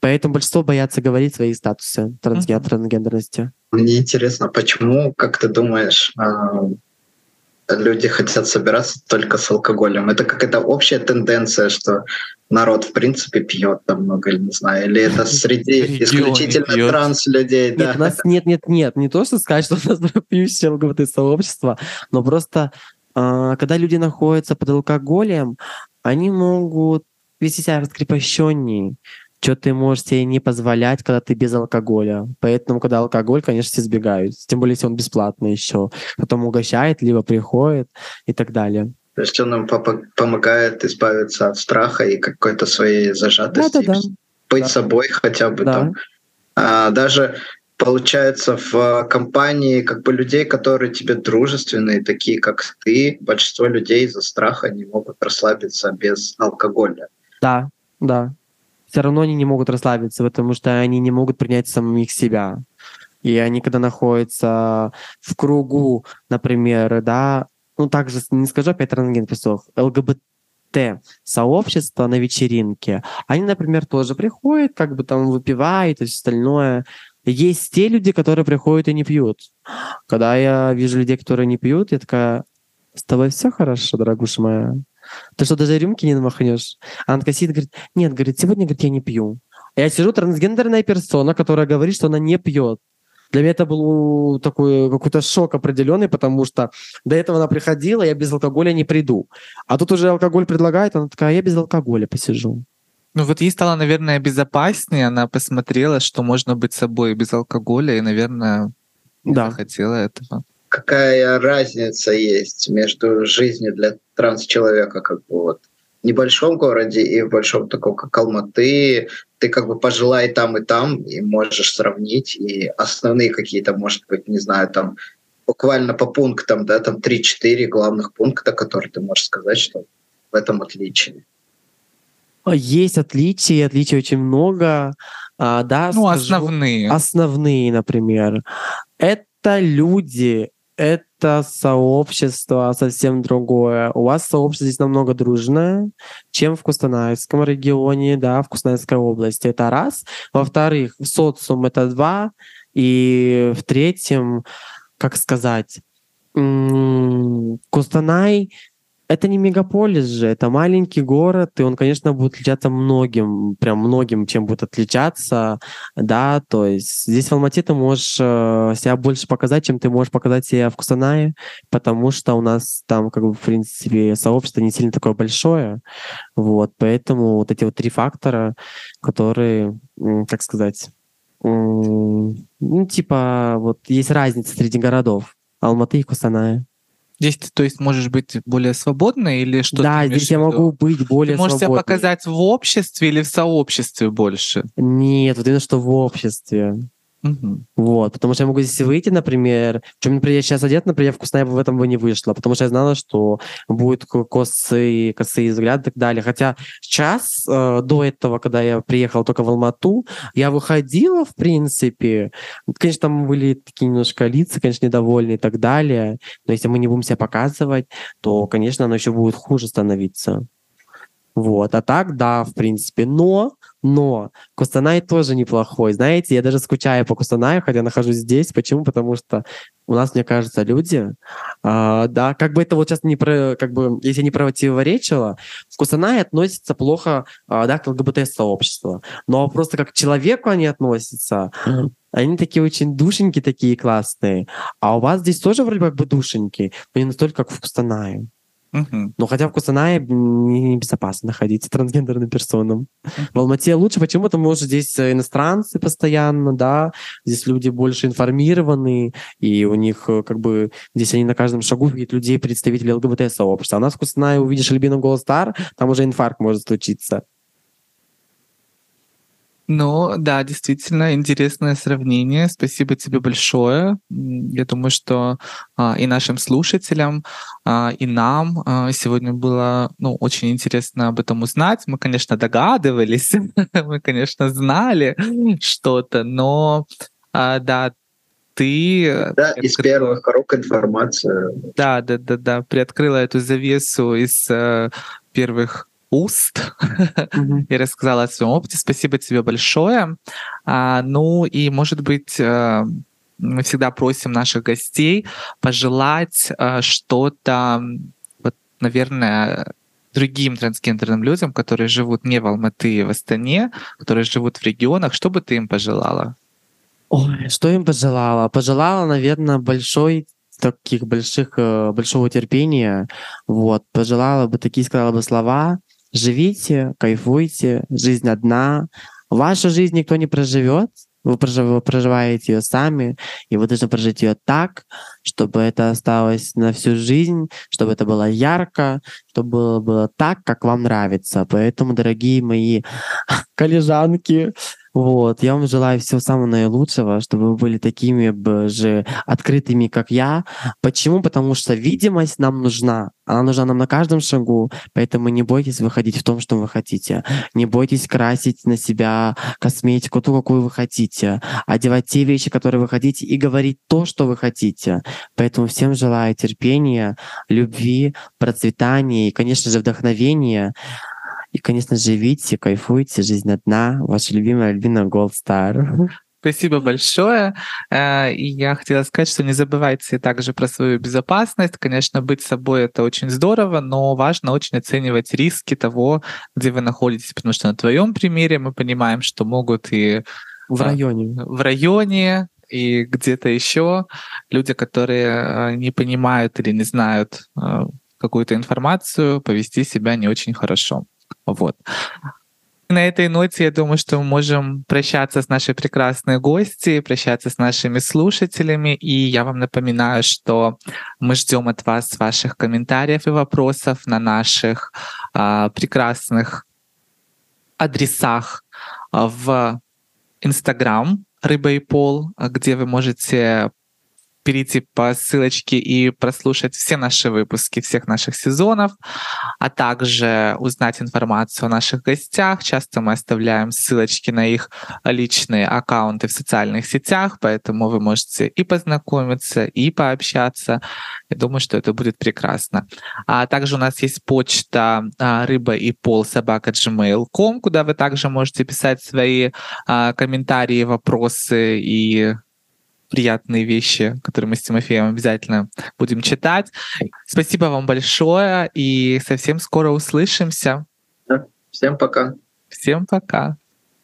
Поэтому большинство боятся говорить свои статусы трансген- трансгендерности. Мне интересно, почему, как ты думаешь, а, люди хотят собираться только с алкоголем. Это какая-то общая тенденция, что народ в принципе пьет там много, не знаю, или это среди исключительно транс-людей. Нет, да. у нас нет, нет, нет, не то, что сказать, что у нас пьющее ЛГБТ-сообщество, но просто э, когда люди находятся под алкоголем, они могут вести себя раскрепощеннее, что ты можешь себе не позволять, когда ты без алкоголя. Поэтому, когда алкоголь, конечно, все избегают. Тем более, если он бесплатный еще. Потом угощает, либо приходит и так далее. То есть он нам помогает избавиться от страха и какой-то своей зажатости. Да, да, да. Быть да. собой хотя бы да. там. А, даже получается в компании как бы людей, которые тебе дружественные, такие как ты, большинство людей из-за страха не могут расслабиться без алкоголя. Да, да все равно они не могут расслабиться, потому что они не могут принять самих себя. И они, когда находятся в кругу, например, да, ну также не скажу опять трансген песок, ЛГБТ сообщество на вечеринке, они, например, тоже приходят, как бы там выпивают и все остальное. Есть те люди, которые приходят и не пьют. Когда я вижу людей, которые не пьют, я такая, с тобой все хорошо, дорогуша моя? Ты что, даже рюмки не намахнешь? Она такая сидит, говорит, нет, говорит, сегодня, говорит, я не пью. Я сижу, трансгендерная персона, которая говорит, что она не пьет. Для меня это был такой какой-то шок определенный, потому что до этого она приходила, я без алкоголя не приду. А тут уже алкоголь предлагает, она такая, я без алкоголя посижу. Ну вот ей стало, наверное, безопаснее, она посмотрела, что можно быть собой без алкоголя, и, наверное, да. хотела этого. Какая разница есть между жизнью для транс-человека, как бы вот небольшом городе и в большом таком, как Алматы, ты как бы пожелай там и там, и можешь сравнить, и основные какие-то, может быть, не знаю, там буквально по пунктам, да, там 3-4 главных пункта, которые ты можешь сказать, что в этом отличие. А, есть отличия, отличий очень много. А, да, ну, скажу, основные. Основные, например. Это люди, это сообщество совсем другое. У вас сообщество здесь намного дружное, чем в Кустанайском регионе, да, в Кустанайской области. Это раз. Во-вторых, социум — это два. И в-третьем, как сказать, Кустанай это не мегаполис же, это маленький город, и он, конечно, будет отличаться многим, прям многим, чем будет отличаться, да, то есть здесь в Алмате ты можешь э, себя больше показать, чем ты можешь показать себя в Кустанае, потому что у нас там, как бы, в принципе, сообщество не сильно такое большое, вот, поэтому вот эти вот три фактора, которые, как сказать, ну, типа, вот есть разница среди городов Алматы и Кустаная. Здесь ты, то есть, можешь быть более свободной или что? Да, здесь я могу быть более ты можешь свободной. себя показать в обществе или в сообществе больше? Нет, вот именно что в обществе. Угу. Вот, потому что я могу здесь выйти, например, чем, например, я сейчас одет, например, вкусная бы в этом бы не вышла, потому что я знала, что будет косые, косые взгляды и так далее. Хотя сейчас, э, до этого, когда я приехал только в Алмату, я выходила, в принципе, конечно, там были такие немножко лица, конечно, недовольные и так далее, но если мы не будем себя показывать, то, конечно, оно еще будет хуже становиться. Вот, а так, да, в принципе, но но Кустанай тоже неплохой. Знаете, я даже скучаю по Кустанаю, хотя нахожусь здесь. Почему? Потому что у нас, мне кажется, люди, э, да, как бы это вот сейчас не про, как бы, если не противоречило, в Кустанае относятся плохо, э, да, к ЛГБТ-сообществу. Но просто как к человеку они относятся, они такие очень душеньки такие классные. А у вас здесь тоже вроде как бы душеньки, но не настолько, как в Кустанае. Угу. Но хотя в Кустанае небезопасно находиться трансгендерным персонам. Угу. В Алмате лучше. Почему? Потому что здесь э, иностранцы постоянно, да, здесь люди больше информированы, и у них э, как бы здесь они на каждом шагу видят людей, представителей ЛГБТ-сообщества. А у нас в Кустанае увидишь Альбину Голостар, там уже инфаркт может случиться. Ну, да, действительно, интересное сравнение. Спасибо тебе большое. Я думаю, что а, и нашим слушателям, а, и нам а, сегодня было ну, очень интересно об этом узнать. Мы, конечно, догадывались, мы, конечно, знали что-то, но а, да, ты... Да, из первых рук информация. Да, да, да, да, приоткрыла эту завесу из uh, первых уст mm-hmm. и рассказала о своем опыте. Спасибо тебе большое. А, ну и, может быть, э, мы всегда просим наших гостей пожелать э, что-то, вот, наверное, другим трансгендерным людям, которые живут не в Алматы и в Астане, которые живут в регионах, что бы ты им пожелала? Ой, что им пожелала? Пожелала, наверное, большой таких больших, э, большого терпения. Вот, пожелала бы такие, сказала бы слова, Живите, кайфуйте, жизнь одна. Вашу жизнь никто не проживет, вы проживаете ее сами, и вы должны прожить ее так, чтобы это осталось на всю жизнь, чтобы это было ярко, чтобы было, было так, как вам нравится. Поэтому, дорогие мои коллежанки, вот, я вам желаю всего самого наилучшего, чтобы вы были такими же открытыми, как я. Почему? Потому что видимость нам нужна. Она нужна нам на каждом шагу, поэтому не бойтесь выходить в том, что вы хотите. Не бойтесь красить на себя косметику, ту, какую вы хотите. Одевать те вещи, которые вы хотите, и говорить то, что вы хотите. Поэтому всем желаю терпения, любви, процветания и, конечно же, вдохновения. И, конечно, живите, кайфуйте, жизнь одна. Ваша любимая Альбина Голдстар. Спасибо большое. Э, и я хотела сказать, что не забывайте также про свою безопасность. Конечно, быть собой это очень здорово, но важно очень оценивать риски того, где вы находитесь, потому что на твоем примере мы понимаем, что могут и в районе. В районе и где-то еще люди, которые э, не понимают или не знают э, какую-то информацию, повести себя не очень хорошо. Вот. На этой ноте, я думаю, что мы можем прощаться с нашей прекрасной гостьей, прощаться с нашими слушателями. И я вам напоминаю, что мы ждем от вас ваших комментариев и вопросов на наших а, прекрасных адресах а, в Инстаграм «Рыба и пол», где вы можете перейти по ссылочке и прослушать все наши выпуски всех наших сезонов, а также узнать информацию о наших гостях. Часто мы оставляем ссылочки на их личные аккаунты в социальных сетях, поэтому вы можете и познакомиться, и пообщаться. Я думаю, что это будет прекрасно. А также у нас есть почта а, рыба и пол собака gmail.com, куда вы также можете писать свои а, комментарии, вопросы и приятные вещи, которые мы с Тимофеем обязательно будем читать. Спасибо вам большое и совсем скоро услышимся. Да. Всем пока. Всем пока.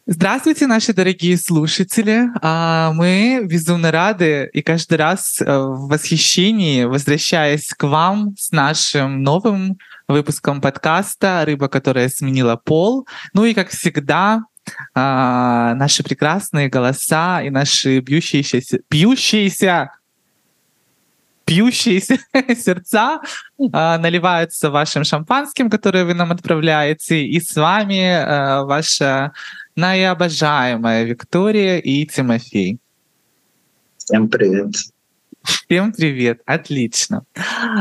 Здравствуйте, наши дорогие слушатели. А, мы безумно рады и каждый раз э, в восхищении, возвращаясь к вам с нашим новым выпуском подкаста «Рыба, которая сменила пол». Ну и, как всегда, а, наши прекрасные голоса и наши бьющиеся, бьющиеся пьющиеся сердца а, наливаются вашим шампанским, которое вы нам отправляете, и с вами а, ваша наиобожаемая Виктория и Тимофей. Всем привет. Всем привет, отлично.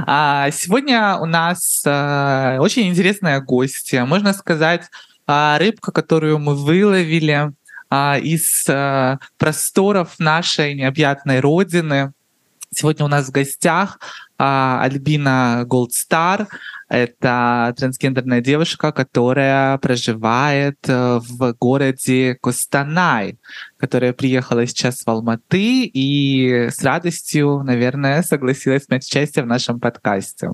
А, сегодня у нас а, очень интересная гостья, можно сказать, а, рыбка, которую мы выловили а, из а, просторов нашей необъятной родины. Сегодня у нас в гостях Альбина Голдстар. Это трансгендерная девушка, которая проживает э, в городе Костанай, которая приехала сейчас в Алматы и с радостью, наверное, согласилась принять участие в нашем подкасте.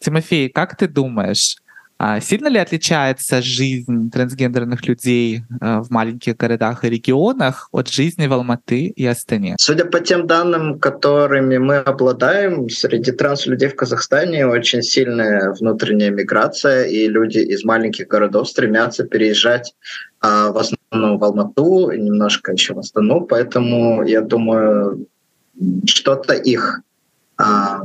Тимофей, как ты думаешь, а сильно ли отличается жизнь трансгендерных людей э, в маленьких городах и регионах от жизни в Алматы и Астане? Судя по тем данным, которыми мы обладаем, среди транс-людей в Казахстане очень сильная внутренняя миграция, и люди из маленьких городов стремятся переезжать а, в основном в Алмату, немножко еще в Астану, поэтому я думаю, что-то их а,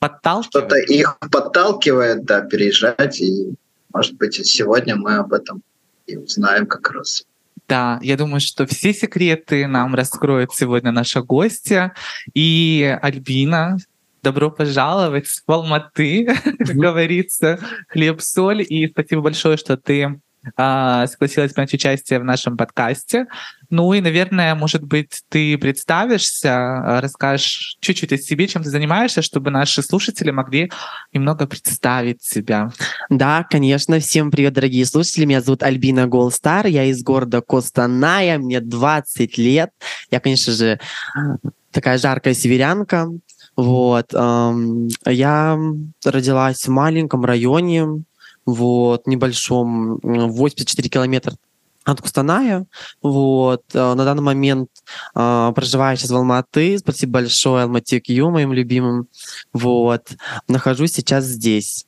подталкивает. Что-то их подталкивает, да, переезжать. И, может быть, сегодня мы об этом и узнаем как раз. Да, я думаю, что все секреты нам раскроет сегодня наша гостья. И Альбина, добро пожаловать в Алматы, как говорится, хлеб-соль. И спасибо большое, что ты согласилась принять участие в нашем подкасте. Ну и, наверное, может быть, ты представишься, а, расскажешь чуть-чуть о себе, чем ты занимаешься, чтобы наши слушатели могли немного представить себя. Да, конечно. Всем привет, дорогие слушатели. Меня зовут Альбина Голстар. Я из города Костаная. Мне 20 лет. Я, конечно же, такая жаркая северянка. Вот. Я родилась в маленьком районе, вот, небольшом, 84 километра от Кустаная. Вот. Э, на данный момент э, проживаю сейчас в Алматы. Спасибо большое Алмате Кью, моим любимым. Вот. Нахожусь сейчас здесь.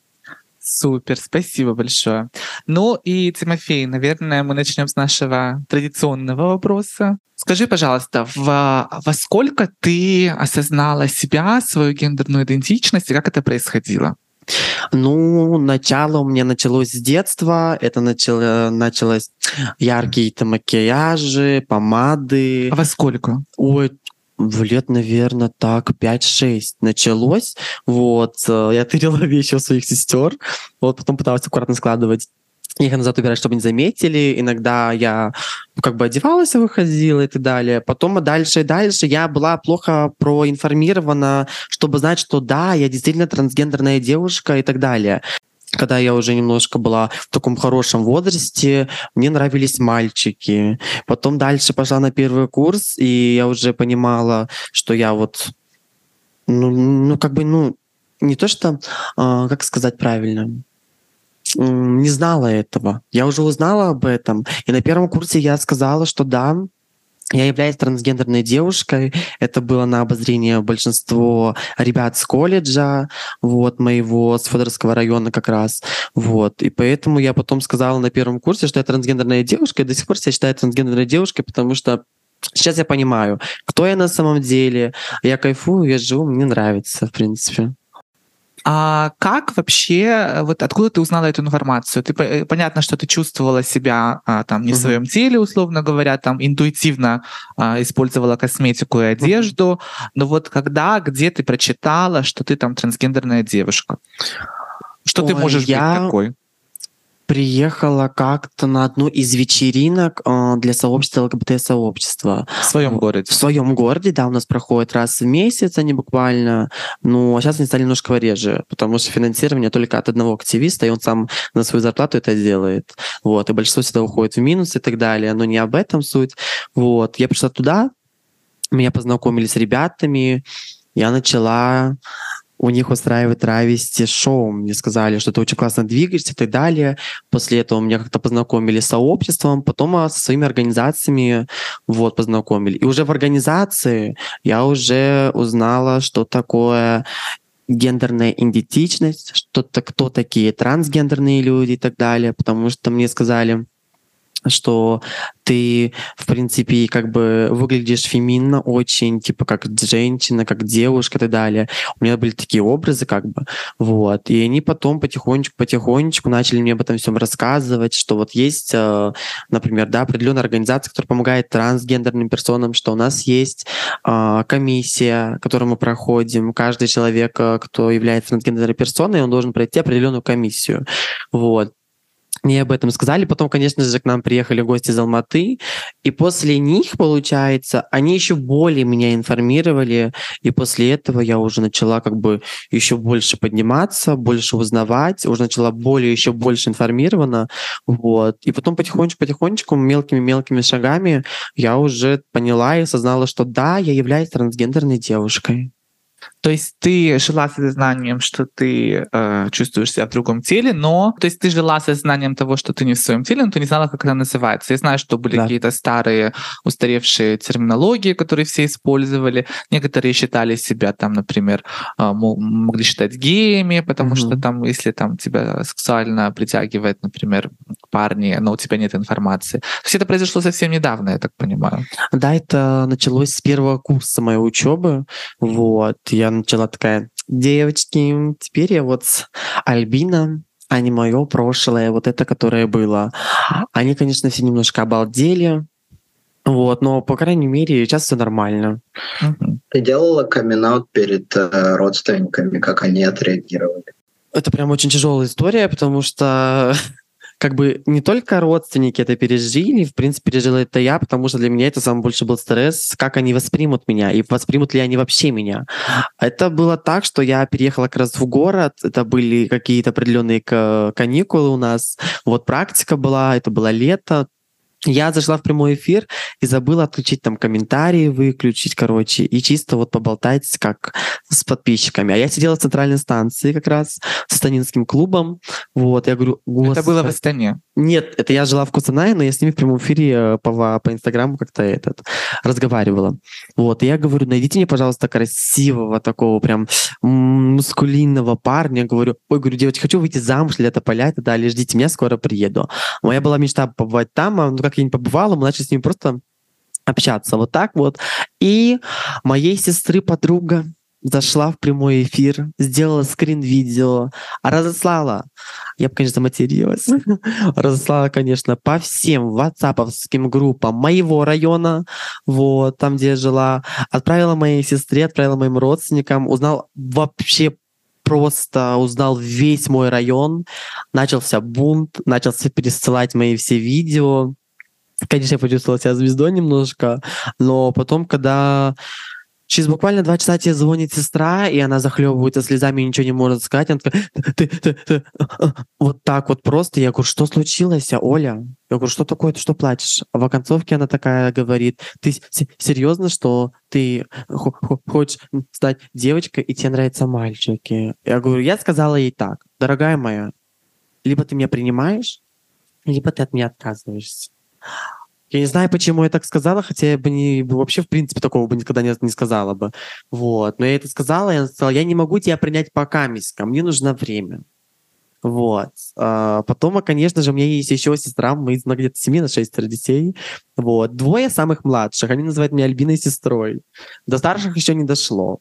Супер, спасибо большое. Ну и, Тимофей, наверное, мы начнем с нашего традиционного вопроса. Скажи, пожалуйста, во, во сколько ты осознала себя, свою гендерную идентичность и как это происходило? Ну, начало у меня началось с детства. Это начало, началось яркие-то макияжи, помады. А во сколько? Ой, в лет, наверное, так, 5-6 началось. Вот, э, я тырила вещи у своих сестер, вот, потом пыталась аккуратно складывать их назад убирать, чтобы не заметили. Иногда я ну, как бы одевалась, выходила и так далее. Потом дальше и дальше я была плохо проинформирована, чтобы знать, что да, я действительно трансгендерная девушка и так далее когда я уже немножко была в таком хорошем возрасте, мне нравились мальчики. Потом дальше пошла на первый курс, и я уже понимала, что я вот, ну, ну как бы, ну, не то что, а, как сказать правильно, не знала этого. Я уже узнала об этом. И на первом курсе я сказала, что да, я являюсь трансгендерной девушкой. Это было на обозрение большинство ребят с колледжа, вот, моего, с Федоровского района как раз. Вот. И поэтому я потом сказала на первом курсе, что я трансгендерная девушка, и до сих пор себя считаю трансгендерной девушкой, потому что сейчас я понимаю, кто я на самом деле. Я кайфую, я живу, мне нравится, в принципе. А как вообще, вот откуда ты узнала эту информацию? Ты э, понятно, что ты чувствовала себя а, там не в своем теле, условно говоря, там интуитивно а, использовала косметику и одежду, но вот когда, где ты прочитала, что ты там трансгендерная девушка? Что Ой, ты можешь я... быть такой? Приехала как-то на одну из вечеринок э, для сообщества ЛГБТ-сообщества. В своем городе? В своем городе, да, у нас проходит раз в месяц они буквально. Ну, а сейчас они стали немножко реже, потому что финансирование только от одного активиста, и он сам на свою зарплату это делает. Вот, и большинство всегда уходит в минус и так далее, но не об этом суть. Вот, я пришла туда, меня познакомили с ребятами, я начала у них устраивает травести шоу. Мне сказали, что ты очень классно двигаешься и так далее. После этого меня как-то познакомили с сообществом, потом а, со своими организациями вот познакомили. И уже в организации я уже узнала, что такое гендерная идентичность, что-то, кто такие трансгендерные люди и так далее, потому что мне сказали, что ты, в принципе, как бы выглядишь феминно очень, типа как женщина, как девушка и так далее. У меня были такие образы, как бы, вот. И они потом потихонечку-потихонечку начали мне об этом всем рассказывать, что вот есть, э, например, да, определенная организация, которая помогает трансгендерным персонам, что у нас есть э, комиссия, которую мы проходим. Каждый человек, э, кто является трансгендерной персоной, он должен пройти определенную комиссию. Вот мне об этом сказали. Потом, конечно же, к нам приехали гости из Алматы. И после них, получается, они еще более меня информировали. И после этого я уже начала как бы еще больше подниматься, больше узнавать, уже начала более, еще больше информирована. Вот. И потом потихонечку-потихонечку, мелкими-мелкими шагами я уже поняла и осознала, что да, я являюсь трансгендерной девушкой. То есть ты жила с знанием, что ты э, чувствуешь себя в другом теле, но то есть ты жила со знанием того, что ты не в своем теле, но ты не знала, как это называется. Я знаю, что были да. какие-то старые устаревшие терминологии, которые все использовали. Некоторые считали себя там, например, э, могли считать геями, потому mm-hmm. что там, если там тебя сексуально притягивает, например, парни, но у тебя нет информации. То есть это произошло совсем недавно, я так понимаю. Да, это началось с первого курса моей учебы. Вот я начала такая, девочки, теперь я вот Альбина, а не мое прошлое, вот это, которое было. Они, конечно, все немножко обалдели, вот, но, по крайней мере, сейчас все нормально. Ты делала камин перед э, родственниками, как они отреагировали? Это прям очень тяжелая история, потому что как бы не только родственники это пережили, в принципе, пережила это я, потому что для меня это самый больше был стресс, как они воспримут меня и воспримут ли они вообще меня. Это было так, что я переехала как раз в город, это были какие-то определенные каникулы у нас, вот практика была, это было лето, я зашла в прямой эфир и забыла отключить там комментарии, выключить, короче, и чисто вот поболтать как с подписчиками. А я сидела в центральной станции как раз с Станинским клубом. Вот, я говорю, Господи. Это было в Астане? Нет, это я жила в Кустанае, но я с ними в прямом эфире э, по, по Инстаграму как-то этот разговаривала. Вот, и я говорю, найдите мне, пожалуйста, красивого такого прям мускулинного парня. Говорю, ой, говорю, девочки, хочу выйти замуж, лето поля и так далее, ждите меня, скоро приеду. Моя была мечта побывать там, а, ну как я не побывала, мы начали с ним просто общаться. Вот так вот. И моей сестры подруга зашла в прямой эфир, сделала скрин-видео, разослала, я бы, конечно, материлась, разослала, конечно, по всем ватсаповским группам моего района, вот, там, где я жила, отправила моей сестре, отправила моим родственникам, узнал вообще просто узнал весь мой район, начался бунт, начался пересылать мои все видео. Конечно, я почувствовал себя звездой немножко, но потом, когда Через буквально два часа тебе звонит сестра, и она захлебывается слезами и ничего не может сказать. Она такая, ты, ты, ты, вот так вот просто. Я говорю, что случилось, Оля? Я говорю, что такое, ты что плачешь? А в оконцовке она такая говорит, ты серьезно, что ты хочешь стать девочкой, и тебе нравятся мальчики? Я говорю, я сказала ей так, дорогая моя, либо ты меня принимаешь, либо ты от меня отказываешься. Я не знаю, почему я так сказала, хотя я бы не, вообще, в принципе, такого бы никогда не, не сказала бы. Вот. Но я это сказала, я сказала, я не могу тебя принять пока, миска, мне нужно время. Вот. А потом, конечно же, у меня есть еще сестра, мы из где-то 7 на 6 детей. Вот. Двое самых младших, они называют меня Альбиной сестрой. До старших еще не дошло.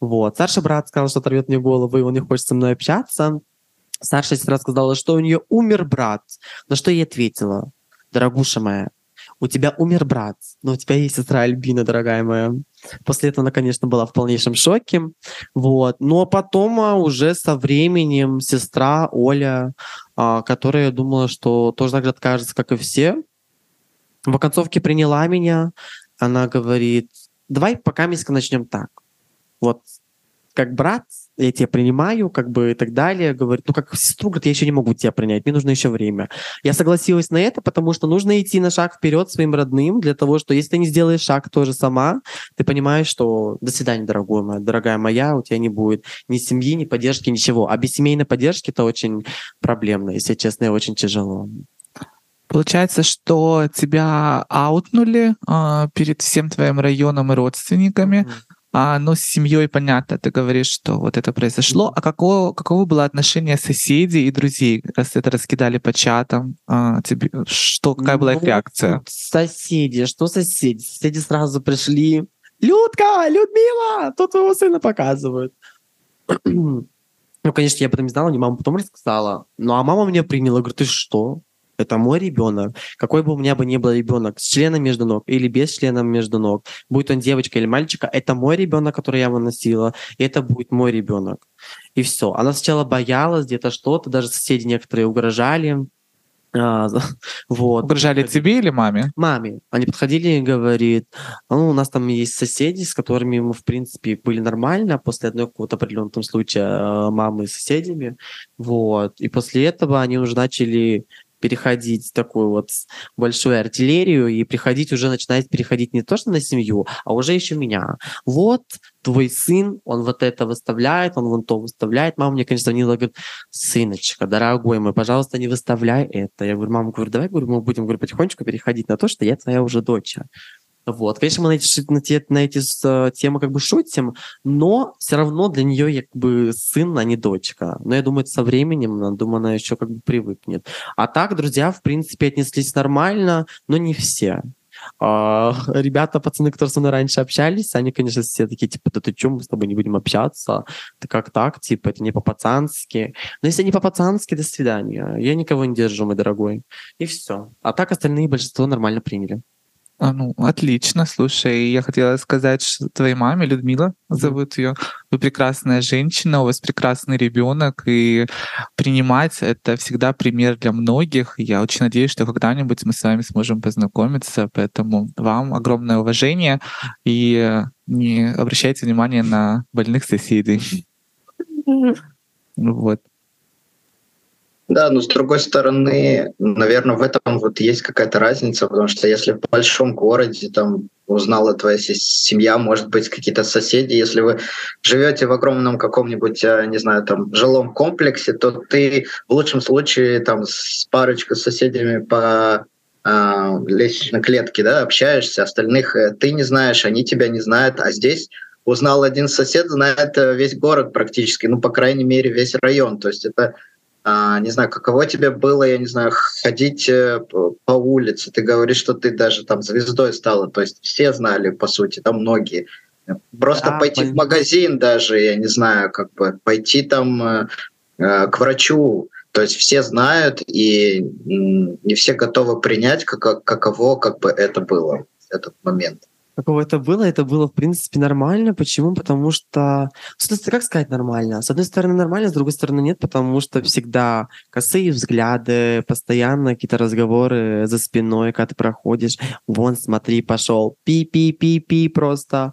Вот. Старший брат сказал, что оторвет мне голову, и он не хочет со мной общаться. Старшая сестра сказала, что у нее умер брат. На что я ответила, дорогуша моя, у тебя умер брат, но у тебя есть сестра Альбина, дорогая моя. После этого она, конечно, была в полнейшем шоке. Вот. Но потом а, уже со временем сестра Оля, а, которая думала, что тоже так же откажется, как и все, в оконцовке приняла меня. Она говорит, давай пока мы начнем так. Вот как брат, я тебя принимаю, как бы и так далее. Говорит, ну как сестру, говорит, я еще не могу тебя принять, мне нужно еще время. Я согласилась на это, потому что нужно идти на шаг вперед своим родным для того, что если ты не сделаешь шаг тоже сама, ты понимаешь, что до свидания, дорогой моя, дорогая моя, у тебя не будет ни семьи, ни поддержки, ничего. А без семейной поддержки это очень проблемно, если честно, и очень тяжело. Получается, что тебя аутнули э, перед всем твоим районом и родственниками. Mm-hmm а, ну, с семьей понятно, ты говоришь, что вот это произошло. А какого, каково было отношение соседей и друзей, раз это раскидали по чатам? А, тебе, что, какая была их ну, реакция? Соседи, что соседи? Соседи сразу пришли. Людка, Людмила, тут твоего сына показывают. ну, конечно, я об этом не знала, мне мама потом рассказала. Ну, а мама меня приняла, говорит, ты что? Это мой ребенок. Какой бы у меня бы ни был ребенок, с членом между ног или без члена между ног, будет он девочка или мальчика, это мой ребенок, который я выносила, и это будет мой ребенок. И все. Она сначала боялась где-то что-то, даже соседи некоторые угрожали. А, вот. Угрожали тебе или маме? Маме. Они подходили и говорит, ну, у нас там есть соседи, с которыми мы, в принципе, были нормально после одной какого-то определенного случая а, мамы с соседями. Вот. И после этого они уже начали переходить такую вот большую артиллерию и приходить уже начинает переходить не то что на семью, а уже еще меня. Вот твой сын, он вот это выставляет, он вон то выставляет. Мама мне, конечно, звонила, говорит, сыночка, дорогой мой, пожалуйста, не выставляй это. Я говорю, мама, говорю, давай говорю, мы будем говорю, потихонечку переходить на то, что я твоя уже дочь. Вот. Конечно, мы на эти, на эти, на эти э, темы как бы шутим, но все равно для нее я как бы сын, а не дочка. Но я думаю, со временем, я думаю, она еще как бы привыкнет. А так, друзья, в принципе, отнеслись нормально, но не все. А, ребята, пацаны, которые со мной раньше общались, они, конечно, все такие, типа, да ты что, мы с тобой не будем общаться? Ты как так? Типа, это не по-пацански. Но если не по-пацански, до свидания. Я никого не держу, мой дорогой. И все. А так остальные большинство нормально приняли. А, ну, отлично. Слушай, я хотела сказать, что твоей маме, Людмила зовут ее, вы прекрасная женщина, у вас прекрасный ребенок, и принимать это всегда пример для многих. Я очень надеюсь, что когда-нибудь мы с вами сможем познакомиться, поэтому вам огромное уважение и не обращайте внимания на больных соседей. Вот. Да, но с другой стороны, наверное, в этом вот есть какая-то разница, потому что если в большом городе там узнала твоя семья, может быть, какие-то соседи, если вы живете в огромном каком-нибудь, э, не знаю, там, жилом комплексе, то ты в лучшем случае там с парочкой соседями по э, лестничной клетке да, общаешься, остальных э, ты не знаешь, они тебя не знают, а здесь узнал один сосед, знает э, весь город практически, ну, по крайней мере, весь район. То есть это не знаю, каково тебе было, я не знаю, ходить э, по улице, ты говоришь, что ты даже там звездой стала, то есть все знали, по сути, там многие. Просто да, пойти понятно. в магазин даже, я не знаю, как бы пойти там э, э, к врачу, то есть все знают, и не все готовы принять, как, каково как бы это было, этот момент. Какого это было, это было, в принципе, нормально. Почему? Потому что... Как сказать нормально? С одной стороны, нормально, с другой стороны, нет, потому что всегда косые взгляды, постоянно какие-то разговоры за спиной, когда ты проходишь. Вон, смотри, пошел. Пи-пи-пи-пи просто.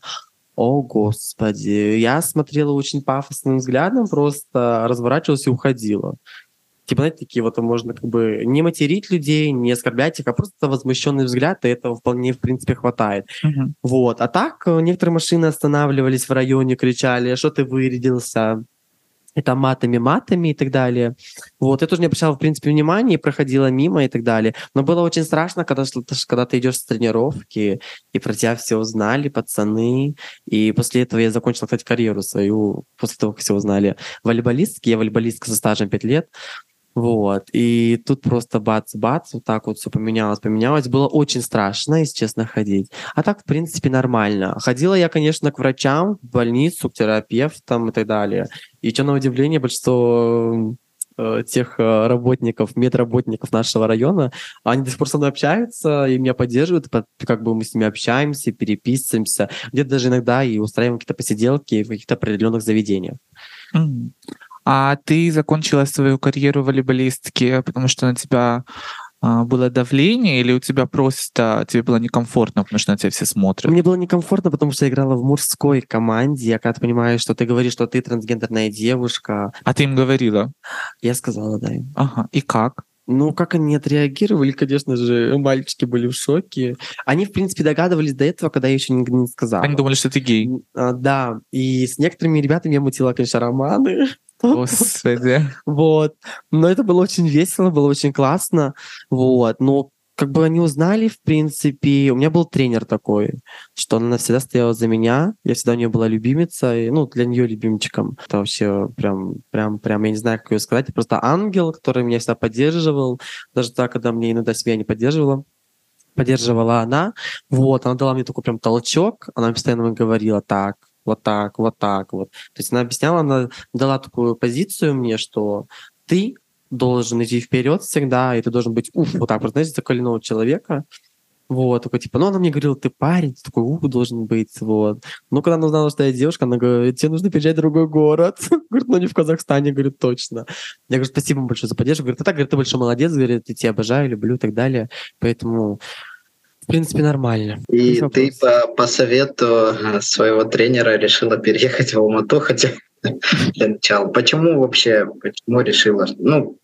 О, господи. Я смотрела очень пафосным взглядом, просто разворачивалась и уходила типа, знаете, такие вот можно как бы не материть людей, не оскорблять их, а просто возмущенный взгляд, и этого вполне, в принципе, хватает. Мгм. Вот. А так э, некоторые машины останавливались в районе, кричали, что ты вырядился, и там матами-матами и так далее. Вот, я тоже не обращала, в принципе, внимания, проходила мимо и так далее. Но было очень страшно, когда, когда ты идешь с тренировки, и про тебя все узнали, пацаны. И после этого я закончила, кстати, карьеру свою, после того, как все узнали. Волейболистки, я волейболистка со стажем 5 лет. Вот. И тут просто бац-бац, вот так вот все поменялось, поменялось. Было очень страшно, если честно, ходить. А так, в принципе, нормально. Ходила я, конечно, к врачам, в больницу, к терапевтам и так далее. И что на удивление, большинство э, тех э, работников, медработников нашего района, они до сих пор со мной общаются и меня поддерживают, по- как бы мы с ними общаемся, переписываемся, где-то даже иногда и устраиваем какие-то посиделки в каких-то определенных заведениях. Мгм. А ты закончила свою карьеру волейболистки, потому что на тебя а, было давление, или у тебя просто тебе было некомфортно, потому что на тебя все смотрят? Мне было некомфортно, потому что я играла в мужской команде. Я когда понимаю, что ты говоришь, что ты трансгендерная девушка, А ты им говорила? я сказала, да. им. Ага. И как? Ну, как они отреагировали, конечно же, мальчики были в шоке. Они, в принципе, догадывались до этого, когда я еще не, не сказала. Они думали, что ты гей. А, да, и с некоторыми ребятами я мутила, конечно, романы. Господи. Вот. Но это было очень весело, было очень классно. Вот. Но как бы они узнали, в принципе, у меня был тренер такой, что она всегда стояла за меня, я всегда у нее была любимица, и, ну, для нее любимчиком. Это вообще прям, прям, прям, я не знаю, как ее сказать, это просто ангел, который меня всегда поддерживал, даже так, когда мне иногда себя не поддерживала поддерживала она. Вот, она дала мне такой прям толчок, она постоянно говорила так, вот так, вот так вот. То есть она объясняла, она дала такую позицию мне, что ты должен идти вперед всегда, и ты должен быть, уф, вот так вот, знаете, закаленного человека. Вот, такой, типа, ну, она мне говорила, ты парень, ты такой, ух, должен быть, вот. Ну, когда она узнала, что я девушка, она говорит, тебе нужно переезжать в другой город. Говорит, ну, не в Казахстане, говорит, точно. Я говорю, спасибо большое за поддержку. Говорит, а так, говорит, ты большой молодец, говорит, я тебя обожаю, люблю и так далее. Поэтому, в принципе, нормально. И ты по, по совету э, своего тренера решила переехать в Алмату, хотя для начала. Почему вообще, почему решила? Ну,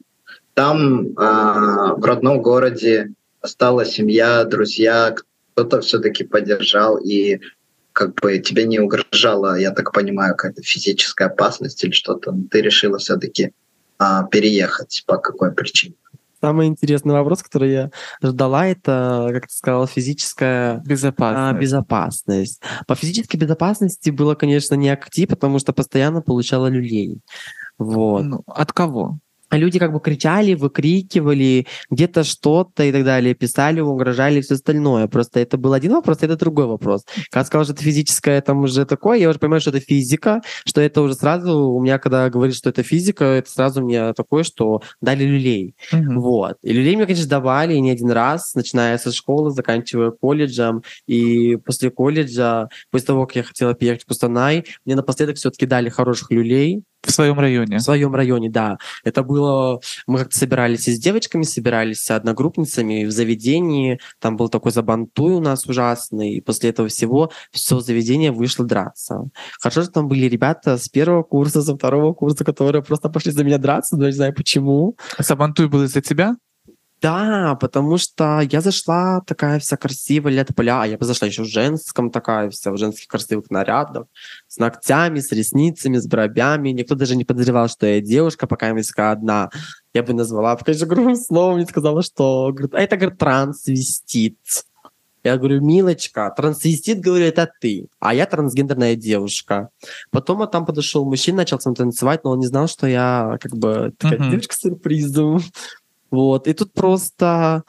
там а, в родном городе осталась семья, друзья, кто-то все-таки поддержал, и как бы тебе не угрожала, я так понимаю, какая-то физическая опасность или что-то. Ты решила все-таки переехать. По какой причине? Самый интересный вопрос, который я ждала, это, как ты сказала, физическая Безопасно. а, безопасность. По физической безопасности было, конечно, не акти, потому что постоянно получала люлей. Вот. Ну, от кого? Люди как бы кричали, выкрикивали где-то что-то и так далее, писали, угрожали и все остальное. Просто это был один вопрос, а это другой вопрос. Когда сказал, что это физическое, там уже такое, я уже понимаю, что это физика, что это уже сразу, у меня, когда говорит, что это физика, это сразу мне такое, что дали люлей. Мгм. Вот. И люлей мне, конечно, давали не один раз, начиная со школы, заканчивая колледжем. И после колледжа, после того, как я хотела переехать в Кустанай, мне напоследок все-таки дали хороших люлей, В своем районе. в своем районе, да. Это было... Мы как-то собирались и с девочками, собирались с одногруппницами в заведении. Там был такой забантуй у нас ужасный. И после этого всего все заведение вышло драться. Хорошо, что там были ребята с первого курса, со второго курса, которые просто пошли за меня драться, но не знаю почему. Сабантуй был из-за тебя? Да, потому что я зашла такая вся красивая, лет поля, а я бы зашла еще в женском такая вся, в женских красивых нарядах, с ногтями, с ресницами, с бровями. Никто даже не подозревал, что я девушка, пока я искала одна. Я бы назвала, конечно, грубым словом, не сказала, что... Говорит, а это, говорит, трансвестит. Я говорю, милочка, трансвестит, говорю, это ты, а я трансгендерная девушка. Потом вот там подошел мужчина, начал со мной танцевать, но он не знал, что я как бы такая Мгм. девушка с сюрпризом. Вот. И тут просто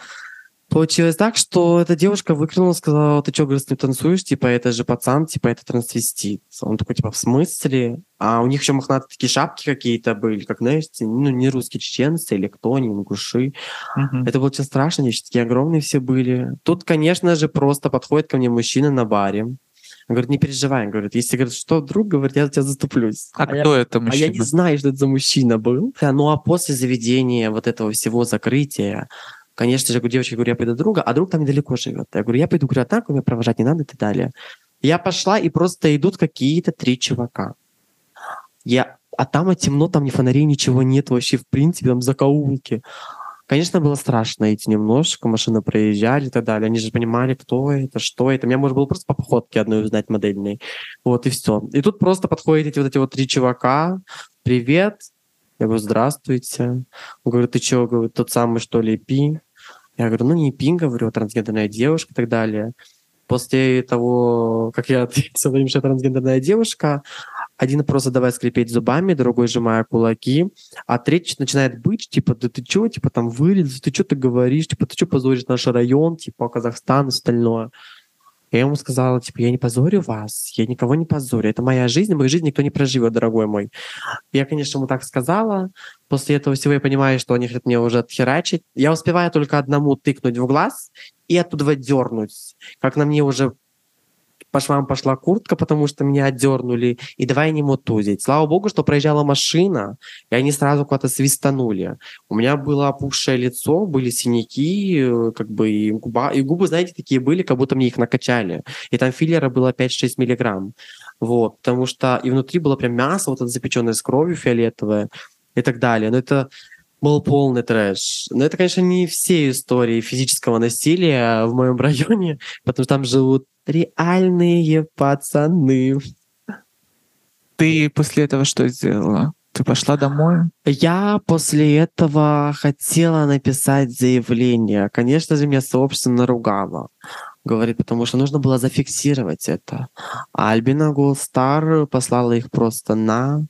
Получилось так, что эта девушка выкрикнула, сказала, ты что, говорит, с ним танцуешь? Типа, это же пацан, типа, это трансвестит. Он такой, типа, в смысле? А у них еще мохнатые такие шапки какие-то были, как, знаешь, ну, не русские чеченцы или кто, не ингуши. Мгм. Это было очень страшно, они еще такие огромные все были. Тут, конечно же, просто подходит ко мне мужчина на баре. Он говорит, не переживай, он говорит, если, говорит, что, вдруг, говорит, я за тебя заступлюсь. А я кто это а я не мужчина? знаю, что это за мужчина был. Да, Ну а после заведения вот этого всего закрытия, конечно же, у девочки говорю, я пойду друга, а друг там недалеко живет. Я говорю, я пойду, говорю, а так меня провожать не надо и так далее. Я пошла, и просто идут какие-то три чувака. Я... А там темно, там ни фонарей, ничего нет вообще, в принципе, там закоулки. Конечно, было страшно идти немножко, машины проезжали и так далее. Они же понимали, кто это, что это. Меня можно было просто по походке одной узнать модельной. Вот и все. И тут просто подходят эти вот эти вот три чувака. Привет. Я говорю, здравствуйте. Он говорит, ты что, говорит, тот самый, что ли, Пи? Я говорю, ну не Пи, говорю, а трансгендерная девушка и так далее. После того, как я ответил им, что трансгендерная девушка, один просто давай скрипеть зубами, другой сжимая кулаки, а третий начинает быть, типа, да ты чё, типа, там вырезал, ты что ты говоришь, типа, ты что позоришь наш район, типа, Казахстан и остальное. Я ему сказала, типа, я не позорю вас, я никого не позорю, это моя жизнь, мою жизнь никто не проживет, дорогой мой. Я, конечно, ему так сказала, после этого всего я понимаю, что они хотят мне уже отхерачить. Я успеваю только одному тыкнуть в глаз и оттуда дернуть, как на мне уже по швам пошла куртка, потому что меня отдернули, и давай не мутузить. Слава богу, что проезжала машина, и они сразу куда-то свистанули. У меня было опухшее лицо, были синяки, э, как бы и, губа, и губы, знаете, такие были, как будто мне их накачали. И там филлера было 5-6 миллиграмм. Вот, потому что и внутри было прям мясо, вот это запеченное с кровью фиолетовое и так далее. Но это был полный трэш. Но это, конечно, не все истории физического насилия в моем районе, потому что там живут реальные пацаны. Ты после этого что сделала? Ты пошла домой? Я после этого хотела написать заявление. Конечно же, меня сообщество наругало. Говорит, потому что нужно было зафиксировать это. А Альбина Голстар послала их просто на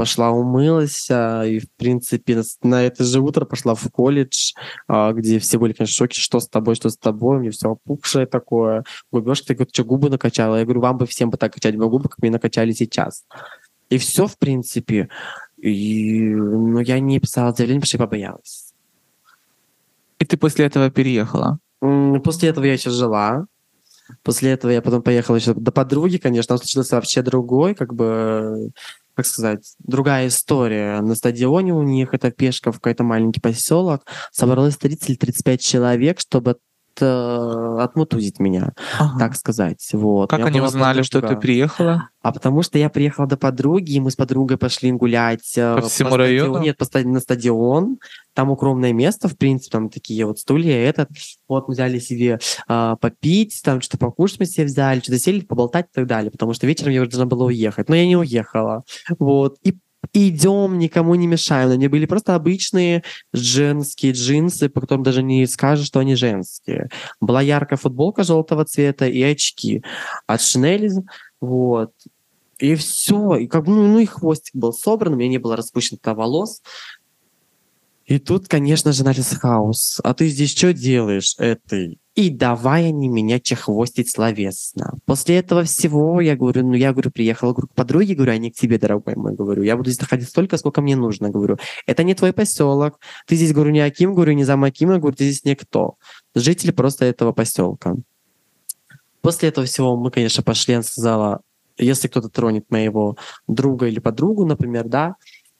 пошла умылась, а, и, в принципе, на, это же утро пошла в колледж, а, где все были, конечно, в шоке, что с тобой, что с тобой, у меня все опухшее такое, губежка, ты говорит, что губы накачала? Я говорю, вам бы всем бы так качать бы губы, как мне накачали сейчас. И все, в принципе. И, но я не писала заявление, потому что я побоялась. И ты после этого переехала? После этого я еще жила. После этого я потом поехала еще до подруги, конечно, там случился вообще другой, как бы, как сказать, другая история. На стадионе у них, это пешка в какой-то маленький поселок, собралось 30 или 35 человек, чтобы отмутузить меня, Ага. так сказать. Вот. Как они узнали, что ты подруга. приехала? А потому что я приехала до подруги, и мы с подругой пошли гулять э, По всему стадиону- району? Нет, по ста- на стадион. Там укромное место, в принципе, там такие вот стулья, этот. Вот мы взяли себе а, попить, там что-то покушать мы себе взяли, что-то сели, поболтать и так далее. Потому что вечером я уже должна была уехать. Но я не уехала. Вот. И идем, никому не мешаем. Но они были просто обычные женские джинсы, по которым даже не скажешь, что они женские. Была яркая футболка желтого цвета и очки от Шинели. Вот. И все. И как ну, ну и хвостик был собран, у меня не было распущенных волос. И тут, конечно же, начался хаос. А ты здесь что делаешь, этой? И давай они меня чехвостить словесно. После этого всего я говорю, ну я говорю, приехала к подруге, говорю, а не к тебе, дорогой мой, говорю. Я буду здесь находить столько, сколько мне нужно, говорю. Это не твой поселок. Ты здесь, говорю, не Аким, говорю, не зам Акима, говорю, ты здесь никто. Жители просто этого поселка. После этого всего мы, конечно, пошли, она сказала, если кто-то тронет моего друга или подругу, например, да,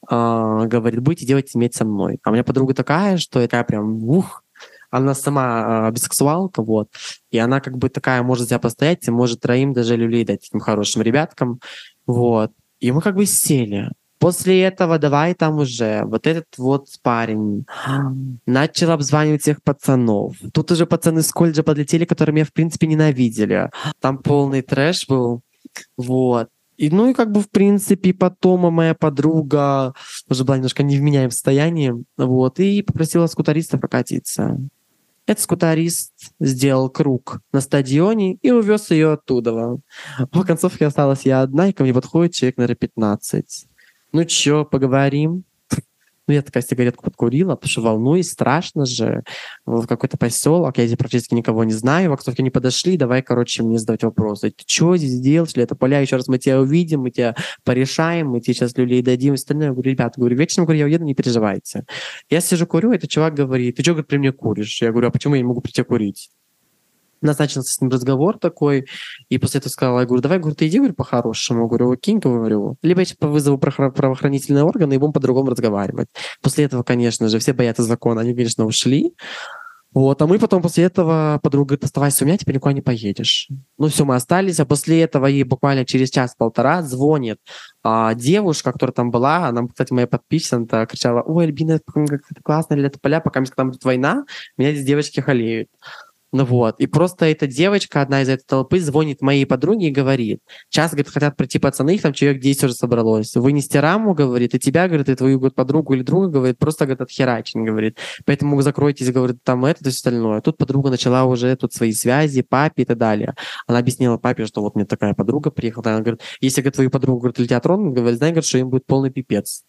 а, говорит, будете делать иметь со мной. А у меня подруга такая, что я прям, ух, она сама а, бисексуалка, вот, и она как бы такая может себя постоять, и может троим даже люлей дать этим хорошим ребяткам, вот. И мы как бы сели. После этого давай там уже вот этот вот парень начал обзванивать всех пацанов. Тут уже пацаны с колледжа подлетели, которые меня, в принципе, ненавидели. Там полный трэш был. Вот. И, ну и как бы, в принципе, потом моя подруга уже была немножко не в меняемом состоянии, вот, и попросила скутариста прокатиться. Этот скутарист сделал круг на стадионе и увез ее оттуда. В концовке осталась я одна, и ко мне подходит человек, наверное, 15. Ну чё, поговорим? Ну, я такая сигаретку подкурила, потому что волнуюсь, страшно же. В какой-то поселок, я здесь практически никого не знаю, вахтовки не подошли, давай, короче, мне задавать вопросы. Ты что здесь делаешь? Это поля, еще раз мы тебя увидим, мы тебя порешаем, мы тебе сейчас люлей дадим, остальное. Я говорю, ребята, говорю, вечером говорю, я уеду, не переживайте. Я сижу, курю, этот чувак говорит, ты что, говорит, при мне куришь? Я говорю, а почему я не могу прийти курить? Начался с ним разговор такой, и после этого сказала, я говорю, давай, говорю, ты иди, говорю, по-хорошему. Говорю, кинь, говорю. Либо я типа вызову правоохранительные органы и будем по-другому разговаривать. После этого, конечно же, все боятся закона, они, конечно, ушли. Вот, а мы потом после этого подруга говорит, оставайся у меня, теперь никуда не поедешь. Ну все, мы остались, а после этого ей буквально через час-полтора звонит а, девушка, которая там была, она, кстати, моя подписчица, кричала, ой, Альбина, как классно, лето поля, пока там будет война, меня здесь девочки халеют. Ну вот, и просто эта девочка, одна из этой толпы, звонит моей подруге и говорит, сейчас, говорит, хотят прийти пацаны, их там человек 10 уже собралось, вынести раму, говорит, и тебя, говорит, и твою говорит, подругу или друга, говорит, просто, говорит, отхерачен, говорит, поэтому закройтесь, говорит, там это, то остальное. Тут подруга начала уже тут свои связи, папе и так далее. Она объяснила папе, что вот мне такая подруга приехала, она говорит, если, говорит, твою подругу, говорит, летят тронут, говорит, знай, говорит, что им будет полный пипец.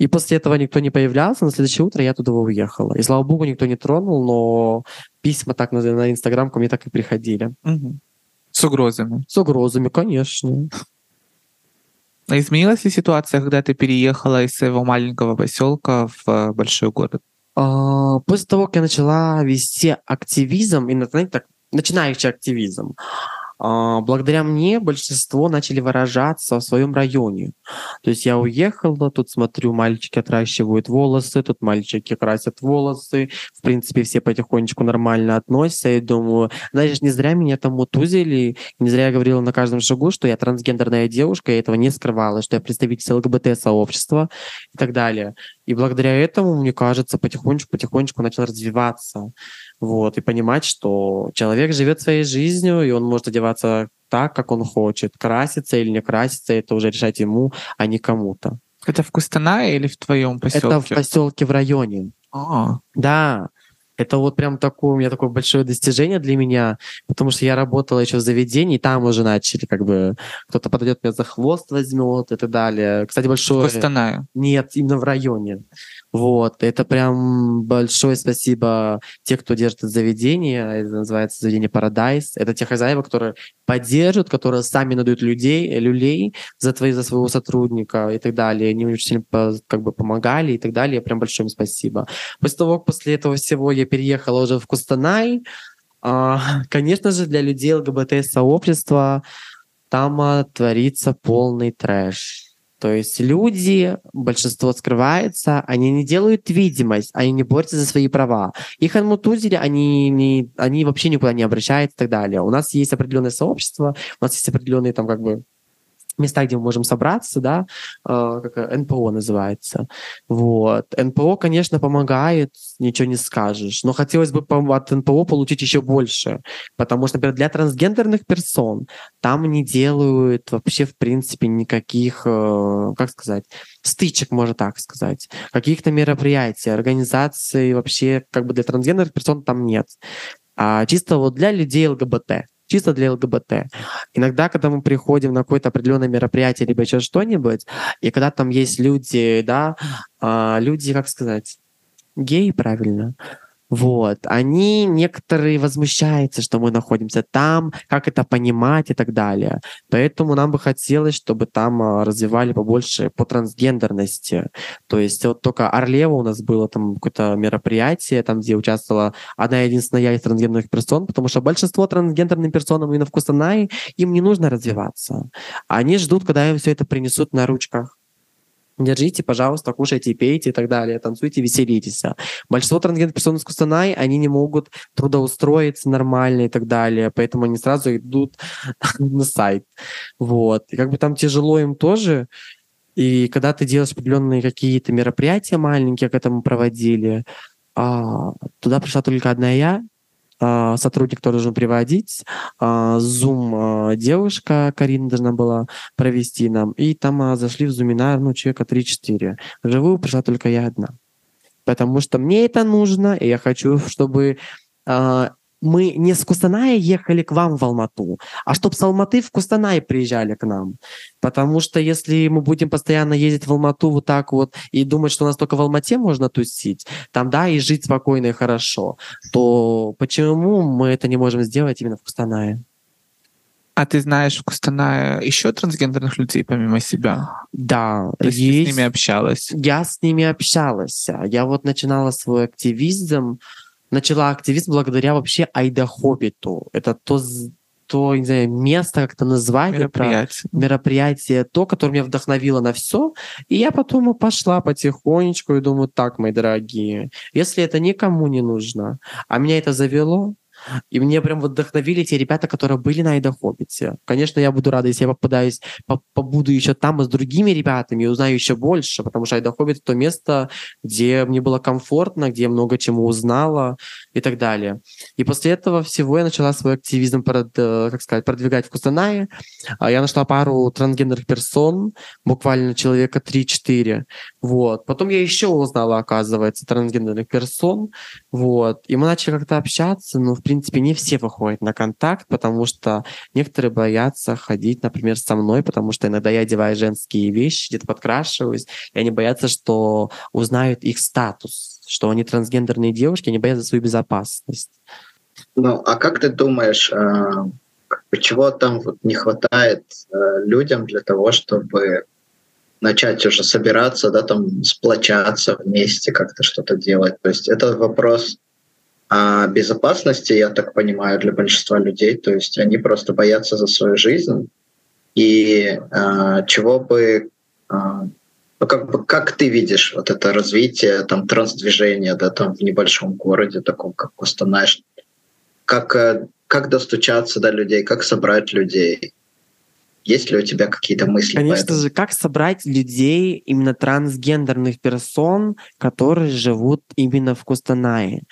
И после этого никто не появлялся. На следующее утро я туда уехала. И слава богу, никто не тронул, но письма так на, на Инстаграм ко мне так и приходили. Угу. С угрозами. С угрозами, конечно. А изменилась ли ситуация, когда ты переехала из своего маленького поселка в э, большой город? А, после того, как я начала вести активизм, и знаете, так, начинающий активизм, благодаря мне большинство начали выражаться в своем районе. То есть я уехала, тут смотрю, мальчики отращивают волосы, тут мальчики красят волосы. В принципе, все потихонечку нормально относятся. И думаю, знаешь, не зря меня там утузили, не зря я говорила на каждом шагу, что я трансгендерная девушка, я этого не скрывала, что я представитель ЛГБТ-сообщества и так далее. И благодаря этому, мне кажется, потихонечку-потихонечку начал развиваться вот, и понимать, что человек живет своей жизнью, и он может одеваться так, как он хочет. Краситься или не краситься, это уже решать ему, а не кому-то. Это в Кустанае или в твоем поселке? Это в поселке в районе. А. Да. Это вот прям такое у меня такое большое достижение для меня, потому что я работала еще в заведении, и там уже начали как бы кто-то подойдет меня за хвост возьмет и так далее. Кстати, большое... В? Нет, именно в районе. Вот, это прям большое спасибо те, кто держит это заведение, это называется заведение Paradise. Это те хозяева, которые поддерживают, которые сами надают людей, люлей за, твои, за своего сотрудника и так далее. Они очень сильно как бы помогали и так далее. Прям большое им спасибо. После того, как после этого всего я переехала уже в Кустанай, а, конечно же, для людей ЛГБТ-сообщества там а, творится полный трэш то есть люди, большинство скрывается, они не делают видимость, они не борются за свои права. Их анмутузили, они, не, они вообще никуда не обращаются и так далее. У нас есть определенное сообщество, у нас есть определенные там как бы места, где мы можем собраться, да, э, как НПО называется. Вот. НПО, конечно, помогает, ничего не скажешь, но хотелось бы от НПО получить еще больше, потому что, например, для трансгендерных персон там не делают вообще, в принципе, никаких, э, как сказать, стычек, можно так сказать, каких-то мероприятий, организаций вообще как бы для трансгендерных персон там нет. А чисто вот для людей ЛГБТ чисто для ЛГБТ. Иногда, когда мы приходим на какое-то определенное мероприятие, либо еще что-нибудь, и когда там есть люди, да, а, люди, как сказать, геи, правильно, вот. Они некоторые возмущаются, что мы находимся там, как это понимать и так далее. Поэтому нам бы хотелось, чтобы там а, развивали побольше по трансгендерности. То есть вот только Орлева у нас было там какое-то мероприятие, там, где участвовала одна единственная из трансгендерных персон, потому что большинство трансгендерных персон именно в Кустанае, им не нужно развиваться. Они ждут, когда им все это принесут на ручках держите, пожалуйста, кушайте, пейте и так далее, танцуйте, веселитесь. Большинство трансгендерных персон из Кустанай, они не могут трудоустроиться нормально и так далее, поэтому они сразу идут на сайт. Вот. И как бы там тяжело им тоже, и когда ты делаешь определенные какие-то мероприятия маленькие, к этому проводили, а, туда пришла только одна я, сотрудник, который должен приводить, а, Zoom а, девушка Карина должна была провести нам, и там зашли в зуминар, ну, человека 3-4. Живую пришла только я одна. Потому что мне это нужно, и я хочу, чтобы мы не с Кустаная ехали к вам в Алмату, а чтобы с Алматы в Кустанай приезжали к нам. Потому что если мы будем постоянно ездить в Алмату вот так вот и думать, что у нас только в Алмате можно тусить, там, да, и жить спокойно и хорошо, то почему мы это не можем сделать именно в Кустанае? А ты знаешь в Кустанае еще трансгендерных людей помимо себя? Да, То есть, есть... ты с ними общалась? Я с ними общалась. Я вот начинала свой активизм, начала активизм благодаря вообще Айда Хоббиту. Это то, то не знаю, место, как это назвать, мероприятие. Это мероприятие, то, которое меня вдохновило на все. И я потом пошла потихонечку и думаю, так, мои дорогие, если это никому не нужно, а меня это завело, и мне прям вдохновили те ребята, которые были на Айда Хоббите. Конечно, я буду рада, если я попадаюсь, побуду еще там с другими ребятами и узнаю еще больше, потому что Айда Хоббит — это то место, где мне было комфортно, где я много чему узнала и так далее. И после этого всего я начала свой активизм, э, как сказать, продвигать в Кустанае. А я нашла пару трансгендерных персон, буквально человека 3-4. Вот. Потом я еще узнала, оказывается, трансгендерных персон. Вот. И мы начали как-то общаться, но, в принципе, не все выходят на контакт, потому что некоторые боятся ходить, например, со мной, потому что иногда я одеваю женские вещи, где-то подкрашиваюсь, и они боятся, что узнают их статус, что они трансгендерные девушки, они боятся свою безопасность. Ну, а как ты думаешь, э, чего там вот не хватает э, людям для того, чтобы начать уже собираться, да, там сплочаться вместе, как-то что-то делать. То есть это вопрос а безопасности, я так понимаю, для большинства людей. То есть они просто боятся за свою жизнь. И а, чего бы... А, как, бы, как ты видишь вот это развитие там, трансдвижения да, там, в небольшом городе, таком как Костанай? Как, э, как достучаться до людей, как собрать людей? Есть ли у тебя какие-то мысли? Конечно же, как собрать людей, именно трансгендерных персон, которые живут именно в Кустанае?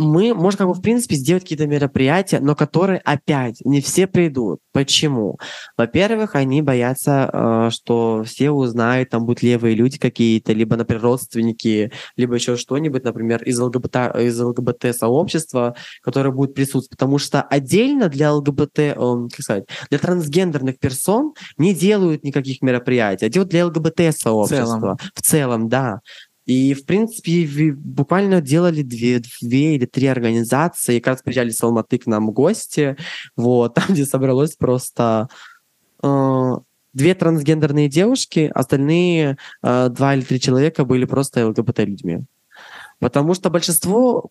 Мы можем как бы в принципе сделать какие-то мероприятия, но которые опять не все придут. Почему? Во-первых, они боятся, э, что все узнают, там будут левые люди какие-то, либо, например, родственники, либо еще что-нибудь, например, из ЛГБТ, из ЛГБТ-сообщества, которые будут присутствовать. Потому что отдельно для ЛГБТ, э, как сказать, для трансгендерных персон не делают никаких мероприятий, а делают для ЛГБТ-сообщества. В целом. в целом, да. И, в принципе, буквально делали две, две или три организации. И как раз приезжали с Алматы к нам гости, вот, там, где собралось просто э, две трансгендерные девушки, остальные э, два или три человека были просто ЛГБТ-людьми. Потому что большинство,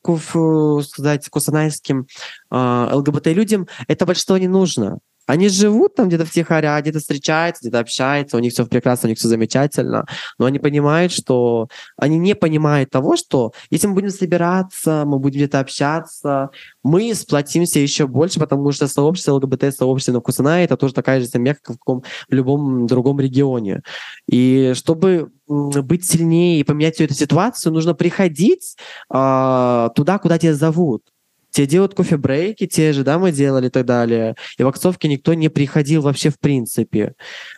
сказать, кусанайским э, ЛГБТ-людям это большинство не нужно. Они живут там где-то в втихаря, где-то встречаются, где-то общаются, у них все прекрасно, у них все замечательно, но они понимают, что они не понимают того, что если мы будем собираться, мы будем где-то общаться, мы сплотимся еще больше, потому что сообщество ЛГБТ, сообщество на Кусанае, это тоже такая же семья, как в, каком, в любом другом регионе. И чтобы быть сильнее и поменять всю эту ситуацию, нужно приходить э, туда, куда тебя зовут. Те делают кофе-брейки, те же, да, мы делали и так далее. И в Оксовке никто не приходил вообще в принципе.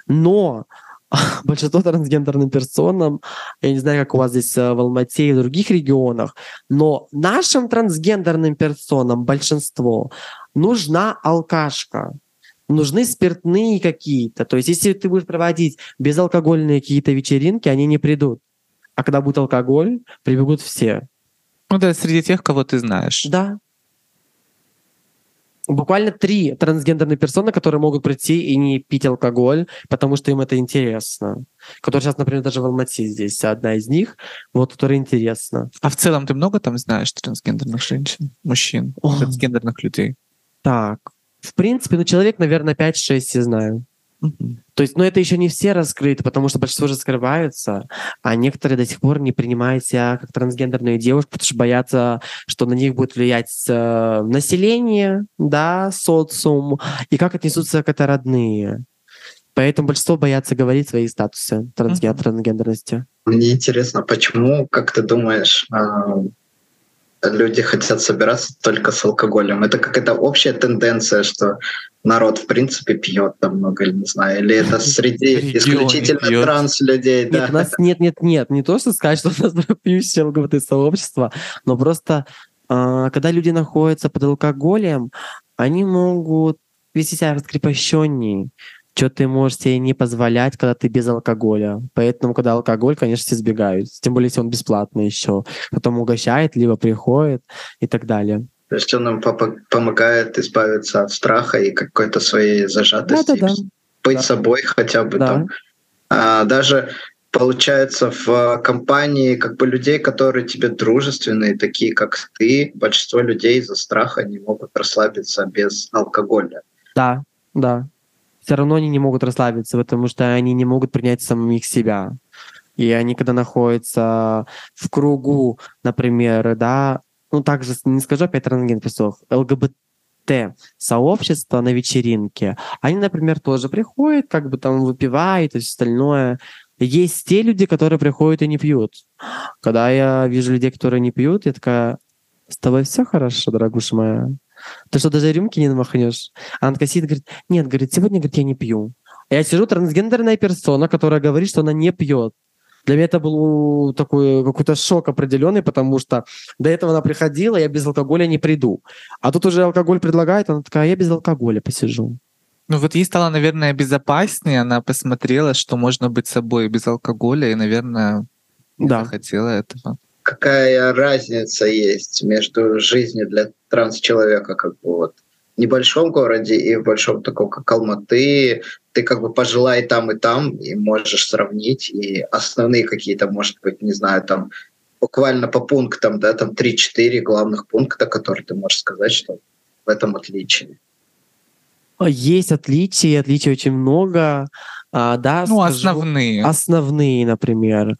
Но большинство трансгендерным персонам, я не знаю, как у вас здесь э, в Алмате и в других регионах, но нашим трансгендерным персонам большинство нужна алкашка нужны спиртные какие-то. То есть, если ты будешь проводить безалкогольные какие-то вечеринки, они не придут. А когда будет алкоголь, прибегут все. Ну да, среди тех, кого ты знаешь. Да, буквально три трансгендерные персоны, которые могут прийти и не пить алкоголь, потому что им это интересно. Которые сейчас, например, даже в Алмате здесь одна из них, вот, которая интересна. А в целом ты много там знаешь трансгендерных женщин, мужчин, О. трансгендерных людей? Так, в принципе, ну, человек, наверное, 5-6 я знаю. То есть, ну, это еще не все раскрыты, потому что большинство уже скрываются, а некоторые до сих пор не принимают себя как трансгендерные девушки, потому что боятся, что на них будет влиять э, население, да, социум, и как отнесутся к это родные. Поэтому большинство боятся говорить свои статусы трансген- трансгендерности. Мне интересно, почему, как ты думаешь, а, люди хотят собираться только с алкоголем. Это какая-то общая тенденция, что народ в принципе пьет там много, не знаю, или это среди исключительно транс людей. Нет, да. у нас нет, нет, нет, не то, что сказать, что у нас пьющее ЛГБТ-сообщество, но просто а, когда люди находятся под алкоголем, они могут вести себя раскрепощеннее, что ты можешь себе не позволять, когда ты без алкоголя. Поэтому, когда алкоголь, конечно, все избегают. Тем более, если он бесплатный еще. Потом угощает, либо приходит и так далее. То есть он нам помогает избавиться от страха и какой-то своей зажатости. Да, да, да. Быть да. собой хотя бы да. там. А, даже получается в компании как бы людей, которые тебе дружественные, такие как ты, большинство людей из-за страха не могут расслабиться без алкоголя. Да, да все равно они не могут расслабиться, потому что они не могут принять самих себя. И они, когда находятся в кругу, например, да, ну также не скажу опять трансген песок, ЛГБТ сообщество на вечеринке, они, например, тоже приходят, как бы там выпивают и все остальное. Есть те люди, которые приходят и не пьют. Когда я вижу людей, которые не пьют, я такая, с тобой все хорошо, дорогуша моя? Ты что, даже рюмки не намахнешь? А она сидит, говорит, нет, говорит, сегодня, говорит, я не пью. А я сижу, трансгендерная персона, которая говорит, что она не пьет. Для меня это был такой какой-то шок определенный, потому что до этого она приходила, я без алкоголя не приду. А тут уже алкоголь предлагает, она такая, я без алкоголя посижу. Ну вот ей стало, наверное, безопаснее, она посмотрела, что можно быть собой без алкоголя, и, наверное, да. захотела этого какая разница есть между жизнью для транс-человека, как бы вот в небольшом городе и в большом таком, как Алматы, ты как бы пожелай там и там, и можешь сравнить, и основные какие-то, может быть, не знаю, там буквально по пунктам, да, там 3-4 главных пункта, которые ты можешь сказать, что в этом отличие. Есть отличия, отличий очень много. А, да, ну, скажу, основные. Основные, например.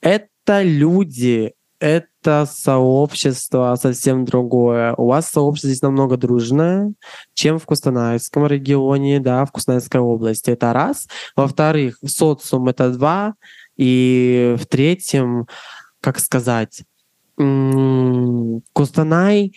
Это люди, это сообщество совсем другое. У вас сообщество здесь намного дружное, чем в Кустанайском регионе, да, в Кустанайской области. Это раз. Во-вторых, социум — это два. И в-третьем, как сказать, Кустанай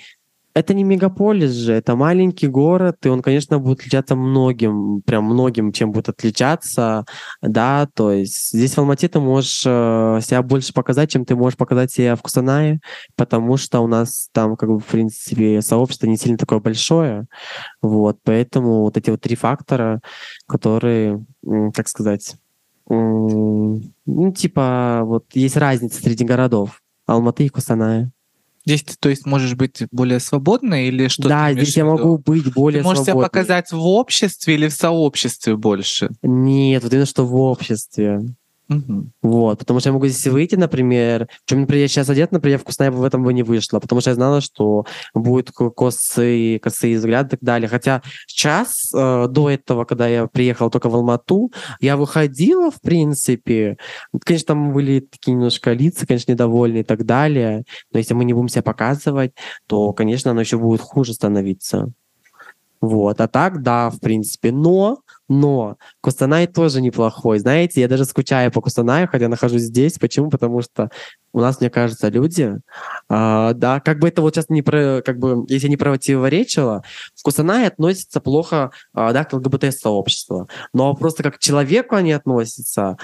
это не мегаполис же, это маленький город, и он, конечно, будет отличаться многим, прям многим, чем будет отличаться, да, то есть здесь в Алмате ты можешь э, себя больше показать, чем ты можешь показать себя в Кустанае, потому что у нас там, как бы, в принципе, сообщество не сильно такое большое, вот, поэтому вот эти вот три фактора, которые, как сказать, ну, типа, вот есть разница среди городов, Алматы и Кустаная. Здесь ты, то есть, можешь быть более свободной или что? Да, здесь я могу быть более ты можешь свободной. себя показать в обществе или в сообществе больше? Нет, вот именно что в обществе. Угу. Вот, потому что я могу здесь выйти, например, чем, например, я сейчас одет, например, вкусная бы в этом бы не вышла, потому что я знала, что будет косые, косые взгляды и так далее. Хотя сейчас, э, до этого, когда я приехал только в Алмату, я выходила, в принципе, конечно, там были такие немножко лица, конечно, недовольные и так далее, но если мы не будем себя показывать, то, конечно, оно еще будет хуже становиться. Вот, а так, да, в принципе, но но Кустанай тоже неплохой. Знаете, я даже скучаю по Кустанаю, хотя нахожусь здесь. Почему? Потому что у нас, мне кажется, люди, э, да, как бы это вот сейчас не про, как бы, если не противоречило, в Кустанае относятся плохо, э, да, к ЛГБТ-сообществу. Но просто как к человеку они относятся,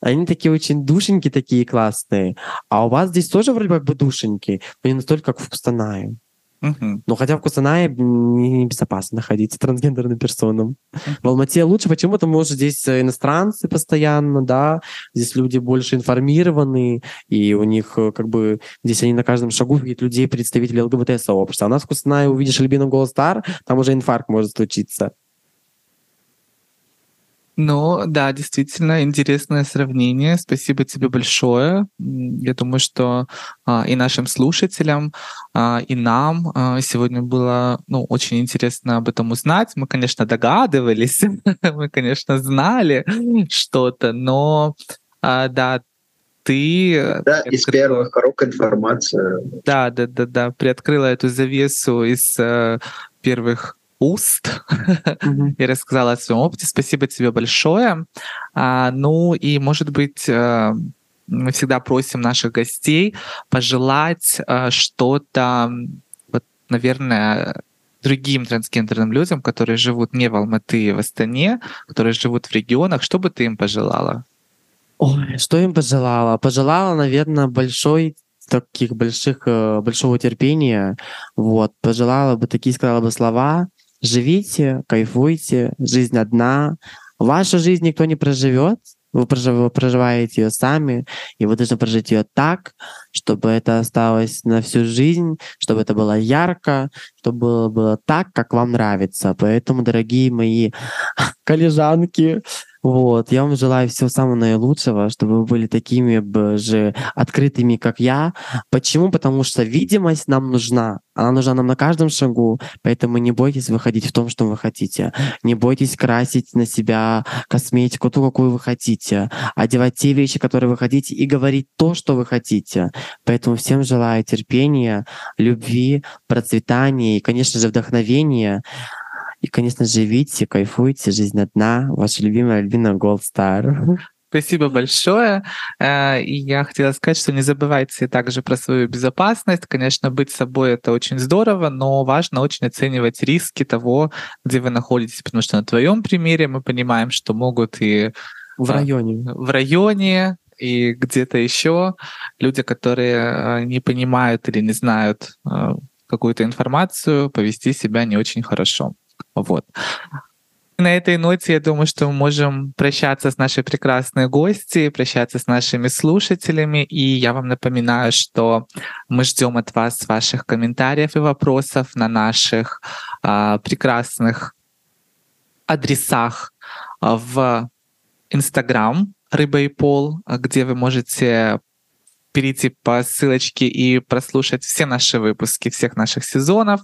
они такие очень душеньки такие классные. А у вас здесь тоже вроде как бы душеньки, но не настолько, как в Кустанае. Угу. Но хотя в Кустанае небезопасно находиться трансгендерным персонам. Угу. В Алмате лучше. Почему? Потому что здесь э, иностранцы постоянно, да, здесь люди больше информированы, и у них э, как бы здесь они на каждом шагу видят людей, представителей ЛГБТ-сообщества. А у нас в Кустанае увидишь Альбину Голостар, там уже инфаркт может случиться. Ну, да, действительно, интересное сравнение. Спасибо тебе большое. Я думаю, что а, и нашим слушателям, а, и нам а, сегодня было ну, очень интересно об этом узнать. Мы, конечно, догадывались, мы, конечно, знали что-то, но а, да, ты... Да, из первых рук информация. Да, да, да, да, приоткрыла эту завесу из uh, первых уст mm-hmm. и рассказала о своем опыте. Спасибо тебе большое. А, ну и, может быть, э, мы всегда просим наших гостей пожелать э, что-то, вот, наверное, другим трансгендерным людям, которые живут не в Алматы и в Астане, которые живут в регионах, что бы ты им пожелала? Ой, что им пожелала? Пожелала, наверное, большой таких больших, э, большого терпения. Вот, пожелала бы такие, сказала бы слова. Живите, кайфуйте, жизнь одна. Вашу жизнь никто не проживет, вы проживаете ее сами, и вы должны прожить ее так, чтобы это осталось на всю жизнь, чтобы это было ярко, чтобы было, было так, как вам нравится. Поэтому, дорогие мои коллежанки, вот, я вам желаю всего самого наилучшего, чтобы вы были такими же открытыми, как я. Почему? Потому что видимость нам нужна. Она нужна нам на каждом шагу, поэтому не бойтесь выходить в том, что вы хотите. Не бойтесь красить на себя косметику, ту, какую вы хотите. Одевать те вещи, которые вы хотите, и говорить то, что вы хотите. Поэтому всем желаю терпения, любви, процветания и, конечно же, вдохновения. И, конечно, живите, кайфуйте, жизнь одна. Ваша любимая Альбина Голдстар. Спасибо большое. Э, и я хотела сказать, что не забывайте также про свою безопасность. Конечно, быть собой это очень здорово, но важно очень оценивать риски того, где вы находитесь, потому что на твоем примере мы понимаем, что могут и в районе. В районе и где-то еще люди, которые э, не понимают или не знают э, какую-то информацию, повести себя не очень хорошо. Вот. На этой ноте, я думаю, что мы можем прощаться с нашей прекрасной гостьей, прощаться с нашими слушателями. И я вам напоминаю, что мы ждем от вас ваших комментариев и вопросов на наших а, прекрасных адресах а, в Инстаграм «Рыба и пол», где вы можете перейти по ссылочке и прослушать все наши выпуски всех наших сезонов,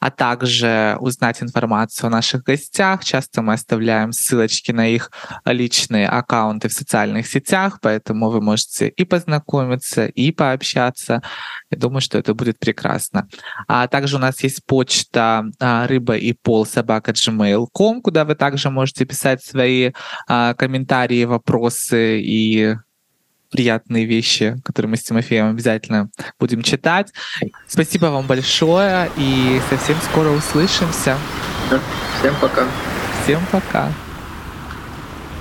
а также узнать информацию о наших гостях. Часто мы оставляем ссылочки на их личные аккаунты в социальных сетях, поэтому вы можете и познакомиться, и пообщаться. Я думаю, что это будет прекрасно. А также у нас есть почта а, рыба и пол собака gmail.com, куда вы также можете писать свои а, комментарии, вопросы и приятные вещи, которые мы с Тимофеем обязательно будем читать. Спасибо вам большое и совсем скоро услышимся. Всем пока. Всем пока.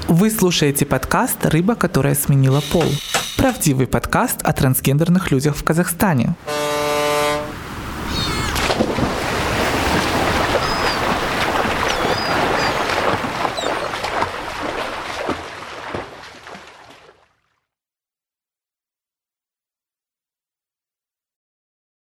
Вы слушаете подкаст «Рыба, которая сменила пол». Правдивый подкаст о трансгендерных людях в Казахстане.